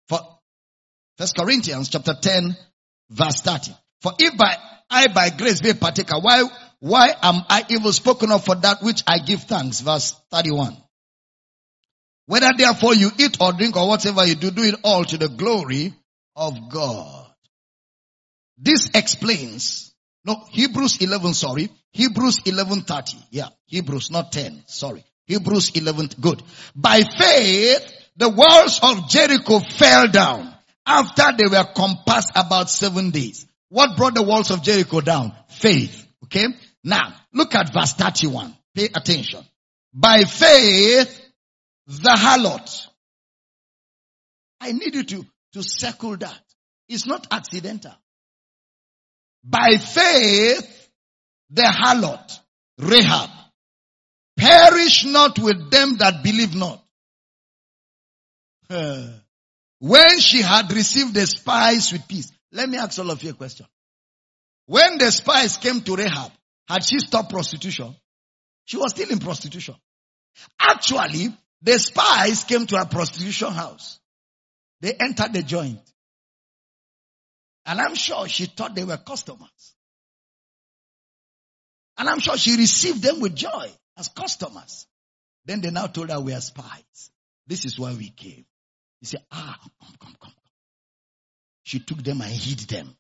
For first Corinthians chapter 10 verse 30. For if by, I by grace be a partaker, why why am I evil spoken of for that which I give thanks? Verse 31. Whether therefore you eat or drink or whatever you do, do it all to the glory of God. This explains, no, Hebrews 11, sorry, Hebrews 11:30. Yeah, Hebrews, not 10, sorry. Hebrews 11, good. By faith, the walls of Jericho fell down after they were compassed about seven days. What brought the walls of Jericho down? Faith. Okay? Now, look at verse 31. Pay attention. By faith, the harlot. I need you to, to circle that. It's not accidental. By faith, the harlot, Rahab, perish not with them that believe not. When she had received the spies with peace. Let me ask all of you a question. When the spies came to Rahab, had she stopped prostitution? She was still in prostitution. Actually, the spies came to a prostitution house. They entered the joint. And I'm sure she thought they were customers. And I'm sure she received them with joy as customers. Then they now told her we are spies. This is why we came. He said, ah, come, come, come. She took them and hid them.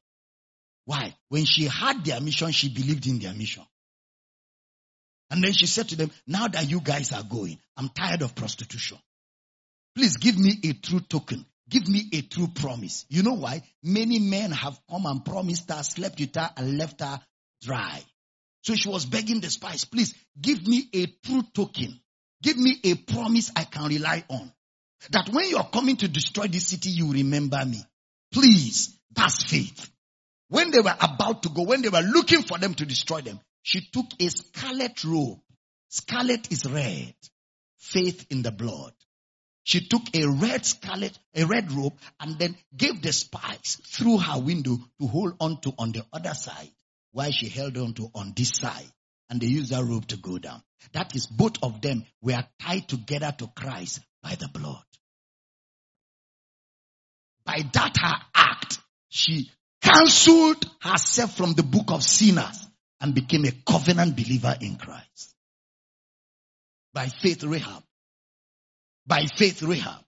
Why? When she had their mission, she believed in their mission. And then she said to them, now that you guys are going, I'm tired of prostitution. Please give me a true token. Give me a true promise. You know why? Many men have come and promised her, slept with her and left her dry. So she was begging the spies, please give me a true token. Give me a promise I can rely on. That when you're coming to destroy this city, you remember me. Please, that's faith. When they were about to go, when they were looking for them to destroy them, she took a scarlet robe. Scarlet is red. Faith in the blood. She took a red scarlet, a red robe, and then gave the spies through her window to hold on to on the other side while she held on to on this side. And they used that robe to go down. That is, both of them were tied together to Christ by the blood. By that her act, she cancelled herself from the book of sinners and became a covenant believer in Christ. By faith, Rahab. By faith, Rahab.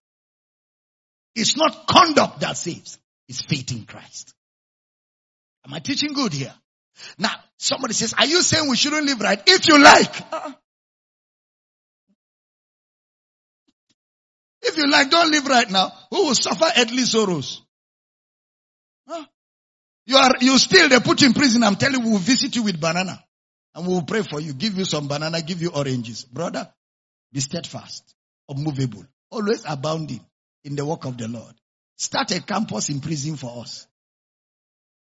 It's not conduct that saves. It's faith in Christ. Am I teaching good here? Now, somebody says, are you saying we shouldn't live right? If you like. Uh-uh. If you like, don't live right now. Who will suffer earthly sorrows? Huh? You are, you still, they put you in prison. I'm telling you, we'll visit you with banana. And we'll pray for you, give you some banana, give you oranges. Brother, be steadfast, unmovable, always abounding in the work of the Lord. Start a campus in prison for us.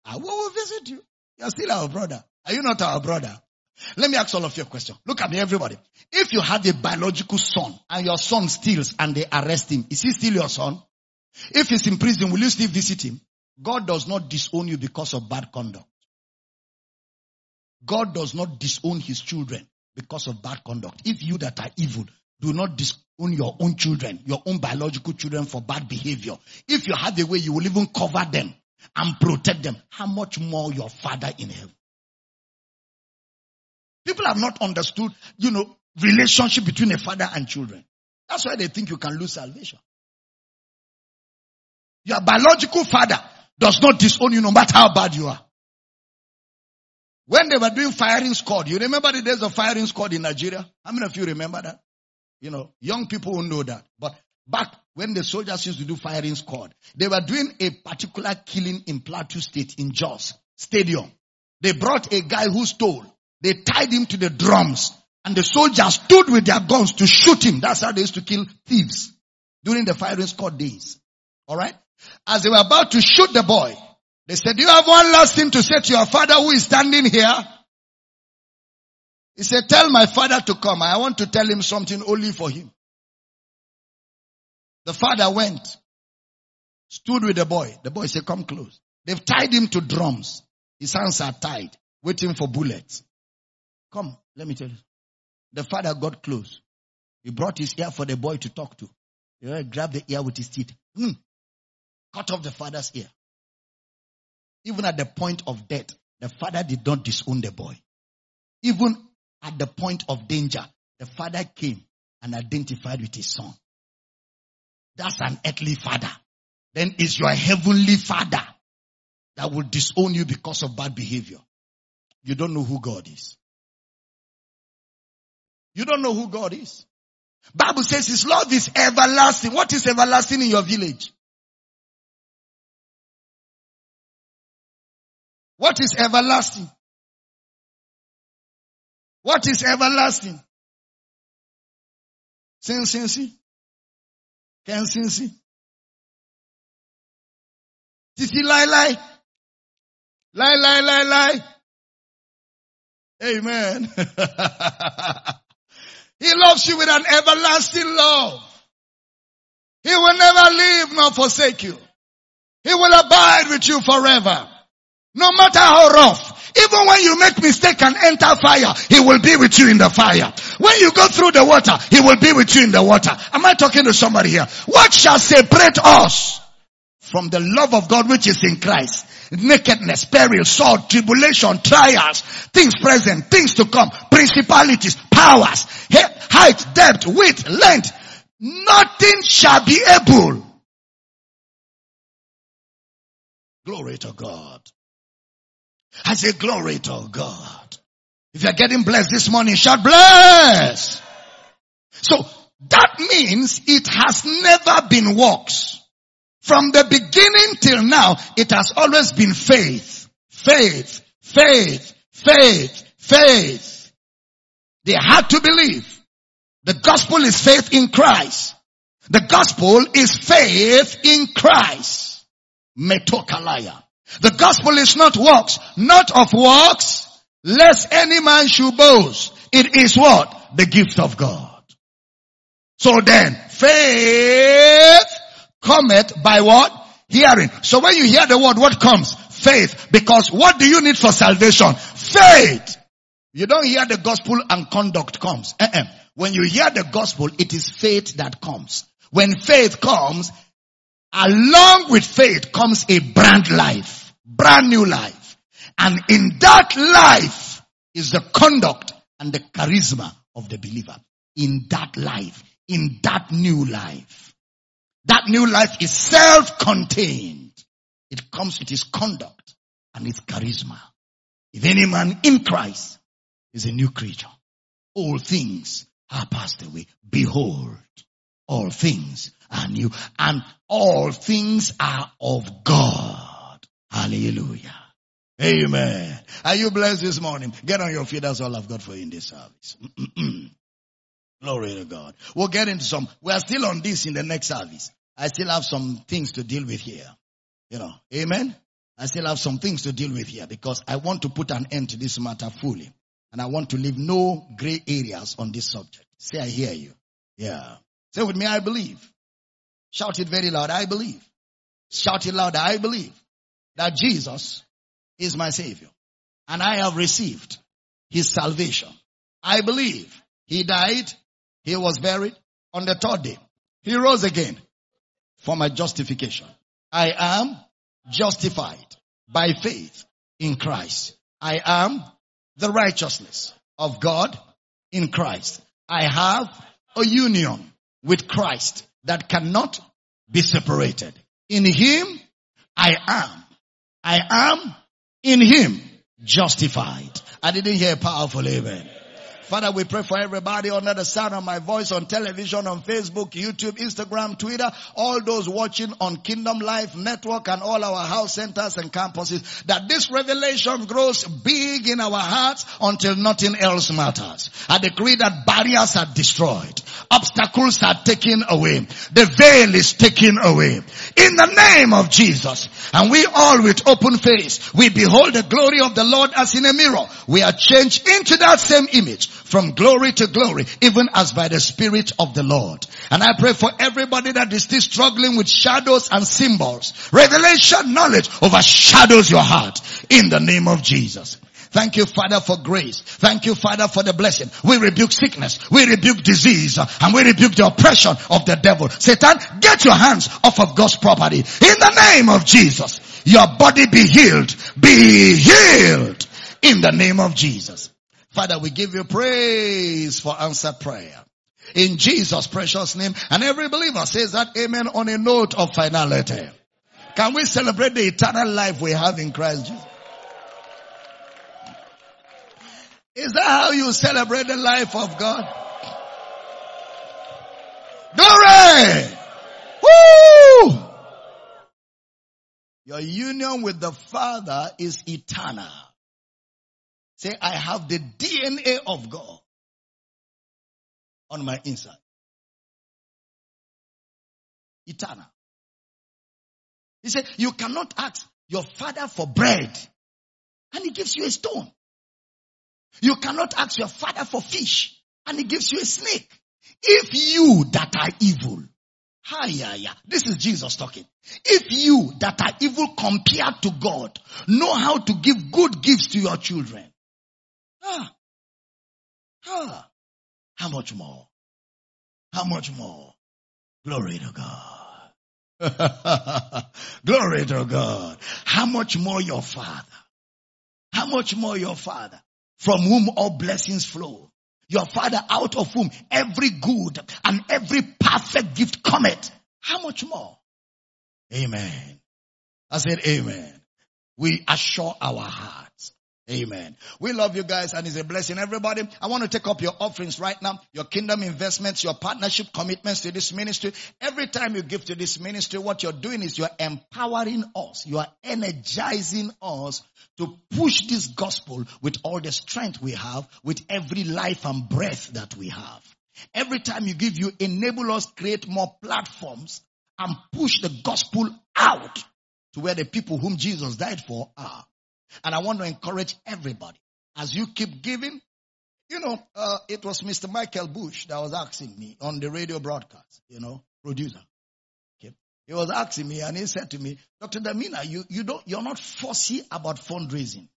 Ah, I will visit you. You're still our brother. Are you not our brother? Let me ask all of you a question. Look at me, everybody. If you have a biological son and your son steals and they arrest him, is he still your son? If he's in prison, will you still visit him? God does not disown you because of bad conduct. God does not disown his children because of bad conduct. If you that are evil do not disown your own children, your own biological children for bad behavior, if you have a way you will even cover them and protect them, how much more your father in heaven? People have not understood, you know, relationship between a father and children. That's why they think you can lose salvation. Your biological father does not disown you no matter how bad you are. When they were doing firing squad, you remember the days of firing squad in Nigeria? How many of you remember that? You know, young people will know that. But back when the soldiers used to do firing squad, they were doing a particular killing in Plateau State in Jos Stadium. They brought a guy who stole. They tied him to the drums and the soldiers stood with their guns to shoot him. That's how they used to kill thieves during the firing squad days. Alright? As they were about to shoot the boy, they said, do you have one last thing to say to your father who is standing here? He said, tell my father to come. I want to tell him something only for him. The father went, stood with the boy. The boy said, come close. They've tied him to drums. His hands are tied, waiting for bullets. Come, let me tell you. The father got close. He brought his ear for the boy to talk to. He grabbed the ear with his teeth. Hmm. Cut off the father's ear. Even at the point of death, the father did not disown the boy. Even at the point of danger, the father came and identified with his son. That's an earthly father. Then is your heavenly father that will disown you because of bad behavior. You don't know who God is. You don't know who God is. Bible says his love is everlasting. What is everlasting in your village? What is everlasting? What is everlasting? Sinsinsi? Kensinsi? Titi lie lie? Lie lie lie lie? Amen. he loves you with an everlasting love. He will never leave nor forsake you. He will abide with you forever. No matter how rough, even when you make mistake and enter fire, He will be with you in the fire. When you go through the water, He will be with you in the water. Am I talking to somebody here? What shall separate us from the love of God which is in Christ? Nakedness, peril, sword, tribulation, trials, things present, things to come, principalities, powers, height, depth, width, length. Nothing shall be able. Glory to God. I say glory to God. If you're getting blessed this morning, shout bless. So that means it has never been works. From the beginning till now, it has always been faith, faith, faith, faith, faith. They had to believe. The gospel is faith in Christ. The gospel is faith in Christ. Metokalaya. The gospel is not works, not of works, lest any man should boast. It is what? The gift of God. So then, faith cometh by what? Hearing. So when you hear the word, what comes? Faith. Because what do you need for salvation? Faith. You don't hear the gospel and conduct comes. Uh-uh. When you hear the gospel, it is faith that comes. When faith comes, along with faith comes a brand life, brand new life. And in that life is the conduct and the charisma of the believer. In that life, in that new life. That new life is self-contained. It comes with his conduct and its charisma. If any man in Christ is a new creature, all things are passed away. Behold, all things are new and all things are of God. Hallelujah. Amen. Are you blessed this morning? Get on your feet. That's all I've got for you in this service. Glory to God. We'll get into some. We are still on this in the next service. I still have some things to deal with here. You know, amen. I still have some things to deal with here because I want to put an end to this matter fully. And I want to leave no gray areas on this subject. Say, I hear you. Yeah. Say with me, I believe. Shout it very loud. I believe. Shout it loud. I believe that Jesus is my savior and I have received his salvation. I believe he died. He was buried on the third day. He rose again for my justification. I am justified by faith in Christ. I am the righteousness of God in Christ. I have a union with Christ that cannot be separated. In Him, I am. I am in Him justified. I didn't hear powerful amen. Father, we pray for everybody under the sound of my voice on television, on Facebook, YouTube, Instagram, Twitter, all those watching on Kingdom Life Network and all our house centers and campuses, that this revelation grows big in our hearts until nothing else matters. I decree that barriers are destroyed. Obstacles are taken away. The veil is taken away. In the name of Jesus. And we all with open face, we behold the glory of the Lord as in a mirror. We are changed into that same image from glory to glory, even as by the Spirit of the Lord. And I pray for everybody that is still struggling with shadows and symbols. Revelation knowledge overshadows your heart in the name of Jesus. Thank you, Father, for grace. Thank you, Father, for the blessing. We rebuke sickness. We rebuke disease. And we rebuke the oppression of the devil. Satan, get your hands off of God's property. In the name of Jesus. Your body be healed. Be healed. In the name of Jesus. Father, we give you praise for answered prayer. In Jesus' precious name. And every believer says that amen on a note of finality. Can we celebrate the eternal life we have in Christ Jesus? Is that how you celebrate the life of God? Glory! Woo! Your union with the Father is eternal. Say, I have the DNA of God on my inside. Eternal. He said, you cannot ask your father for bread and he gives you a stone. You cannot ask your father for fish and he gives you a snake. If you that are evil, hi, yeah, yeah. This is Jesus talking. If you that are evil compared to God know how to give good gifts to your children, ah, ah, how much more? How much more? Glory to God. Glory to God. How much more your father? How much more your father? from whom all blessings flow. Your father out of whom every good and every perfect gift cometh. How much more? Amen. I said amen. We assure our hearts. Amen. We love you guys and it's a blessing. Everybody, I want to take up your offerings right now, your kingdom investments, your partnership commitments to this ministry. Every time you give to this ministry, what you're doing is you're empowering us. You are energizing us to push this gospel with all the strength we have, with every life and breath that we have. Every time you give, you enable us create more platforms and push the gospel out to where the people whom Jesus died for are. And I want to encourage everybody as you keep giving. You know, uh, it was Mr. Michael Bush that was asking me on the radio broadcast, you know, producer. Okay. He was asking me and he said to me, Dr. Damina, you, you don't, you're not fussy about fundraising.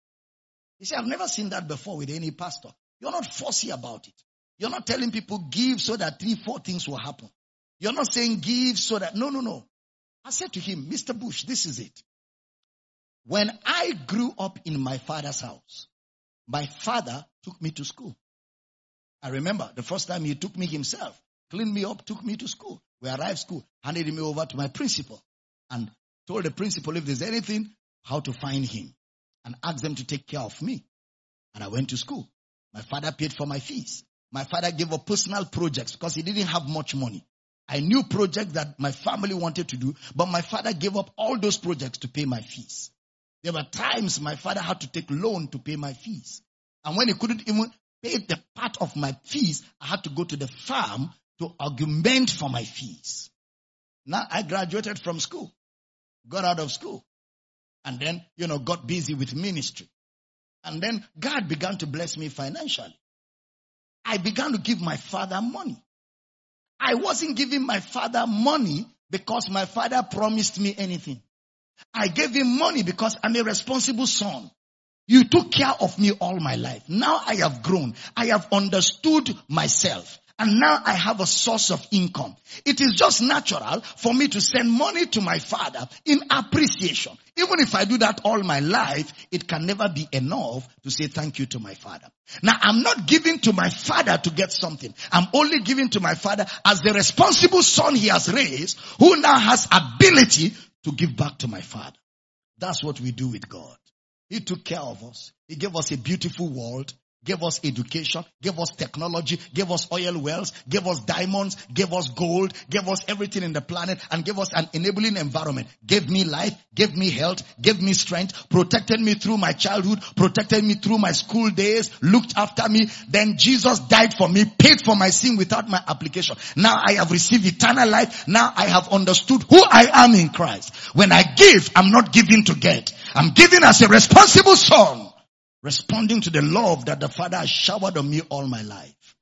He said, I've never seen that before with any pastor. You're not fussy about it. You're not telling people give so that three, four things will happen. You're not saying give so that, no, no, no. I said to him, Mr. Bush, this is it. When I grew up in my father's house, my father took me to school. I remember the first time he took me himself, cleaned me up, took me to school. We arrived school, handed me over to my principal and told the principal if there's anything, how to find him and asked them to take care of me. And I went to school. My father paid for my fees. My father gave up personal projects because he didn't have much money. I knew projects that my family wanted to do, but my father gave up all those projects to pay my fees. There were times my father had to take loan to pay my fees. And when he couldn't even pay the part of my fees, I had to go to the farm to augment for my fees. Now I graduated from school, got out of school, and then, you know, got busy with ministry. And then God began to bless me financially. I began to give my father money. I wasn't giving my father money because my father promised me anything. I gave him money because I'm a responsible son. You took care of me all my life. Now I have grown. I have understood myself. And now I have a source of income. It is just natural for me to send money to my father in appreciation. Even if I do that all my life, it can never be enough to say thank you to my father. Now I'm not giving to my father to get something. I'm only giving to my father as the responsible son he has raised who now has ability to give back to my father. That's what we do with God. He took care of us. He gave us a beautiful world gave us education, gave us technology, gave us oil wells, gave us diamonds, gave us gold, gave us everything in the planet and gave us an enabling environment. Gave me life, gave me health, gave me strength, protected me through my childhood, protected me through my school days, looked after me. Then Jesus died for me, paid for my sin without my application. Now I have received eternal life. Now I have understood who I am in Christ. When I give, I'm not giving to get. I'm giving as a responsible son responding to the love that the Father has showered on me all my life.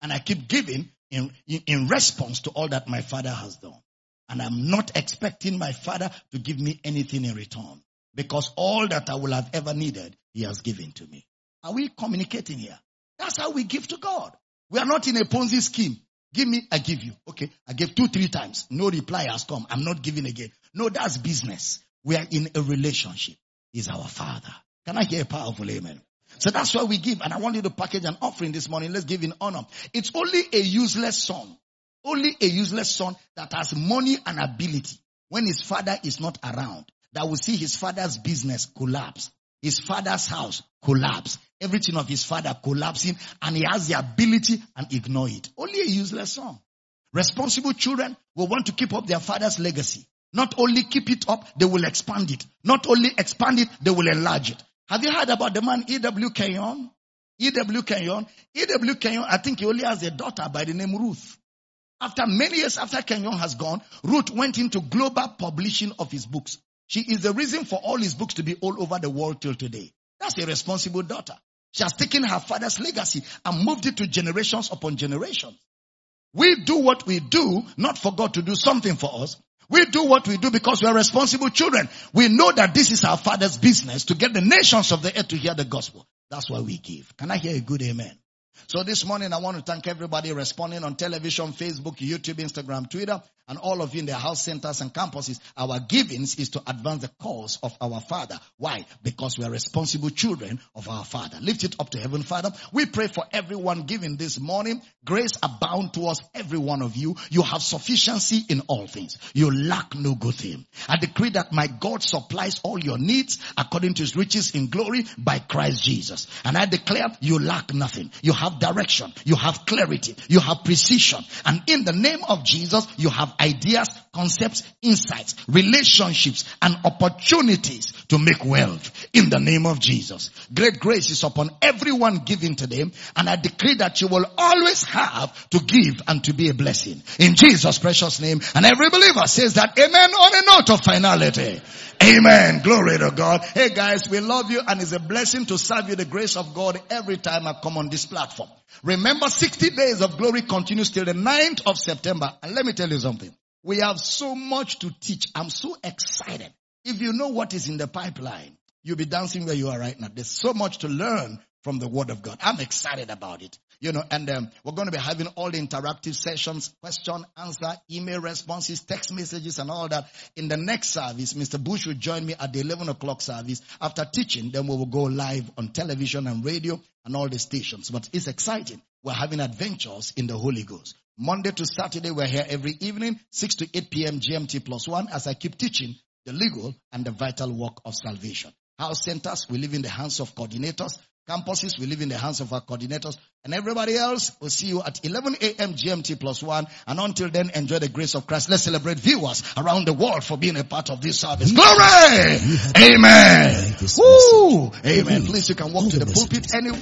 And I keep giving in, in, in, response to all that my Father has done. And I'm not expecting my Father to give me anything in return. Because all that I will have ever needed, He has given to me. Are we communicating here? That's how we give to God. We are not in a Ponzi scheme. Give me, I give you. Okay. I gave two, three times. No reply has come. I'm not giving again. No, that's business. We are in a relationship. He's our Father. Can I hear a powerful amen? So that's why we give. And I want you to package an offering this morning. Let's give in honor. It's only a useless son. Only a useless son that has money and ability when his father is not around that will see his father's business collapse. His father's house collapse. Everything of his father collapsing and he has the ability and ignore it. Only a useless son. Responsible children will want to keep up their father's legacy. Not only keep it up, they will expand it. Not only expand it, they will enlarge it. Have you heard about the man E.W. Kenyon? E.W. Kenyon. E.W. Kenyon, I think he only has a daughter by the name Ruth. After many years after Kenyon has gone, Ruth went into global publishing of his books. She is the reason for all his books to be all over the world till today. That's a responsible daughter. She has taken her father's legacy and moved it to generations upon generations. We do what we do, not for God to do something for us, we do what we do because we are responsible children. We know that this is our father's business to get the nations of the earth to hear the gospel. That's why we give. Can I hear a good amen? So this morning I want to thank everybody responding on television, Facebook, YouTube, Instagram, Twitter, and all of you in the house centers and campuses. Our givings is to advance the cause of our Father. Why? Because we are responsible children of our Father. Lift it up to heaven, Father. We pray for everyone giving this morning. Grace abound towards every one of you. You have sufficiency in all things. You lack no good thing. I decree that my God supplies all your needs according to his riches in glory by Christ Jesus. And I declare you lack nothing. You have direction. You have clarity. You have precision. And in the name of Jesus, you have ideas, concepts, insights, relationships, and opportunities to make wealth in the name of Jesus. Great grace is upon everyone giving today. And I decree that you will always have to give and to be a blessing in Jesus precious name. And every believer says that amen on a note of finality. Amen. Glory to God. Hey guys, we love you and it's a blessing to serve you the grace of God every time I come on this platform. Remember 60 days of glory continues till the 9th of September. And let me tell you something. We have so much to teach. I'm so excited. If you know what is in the pipeline, You'll be dancing where you are right now. There's so much to learn from the word of God. I'm excited about it. You know, and um, we're going to be having all the interactive sessions, question, answer, email responses, text messages and all that. In the next service, Mr. Bush will join me at the 11 o'clock service. After teaching, then we will go live on television and radio and all the stations. But it's exciting. We're having adventures in the Holy Ghost. Monday to Saturday, we're here every evening, 6 to 8 p.m. GMT plus one as I keep teaching the legal and the vital work of salvation. House centers, we live in the hands of coordinators. Campuses, we live in the hands of our coordinators. And everybody else, we'll see you at 11 a.m. GMT plus one. And until then, enjoy the grace of Christ. Let's celebrate viewers around the world for being a part of this service. Glory! Amen! Woo! Amen. Please, you can walk to the pulpit anywhere.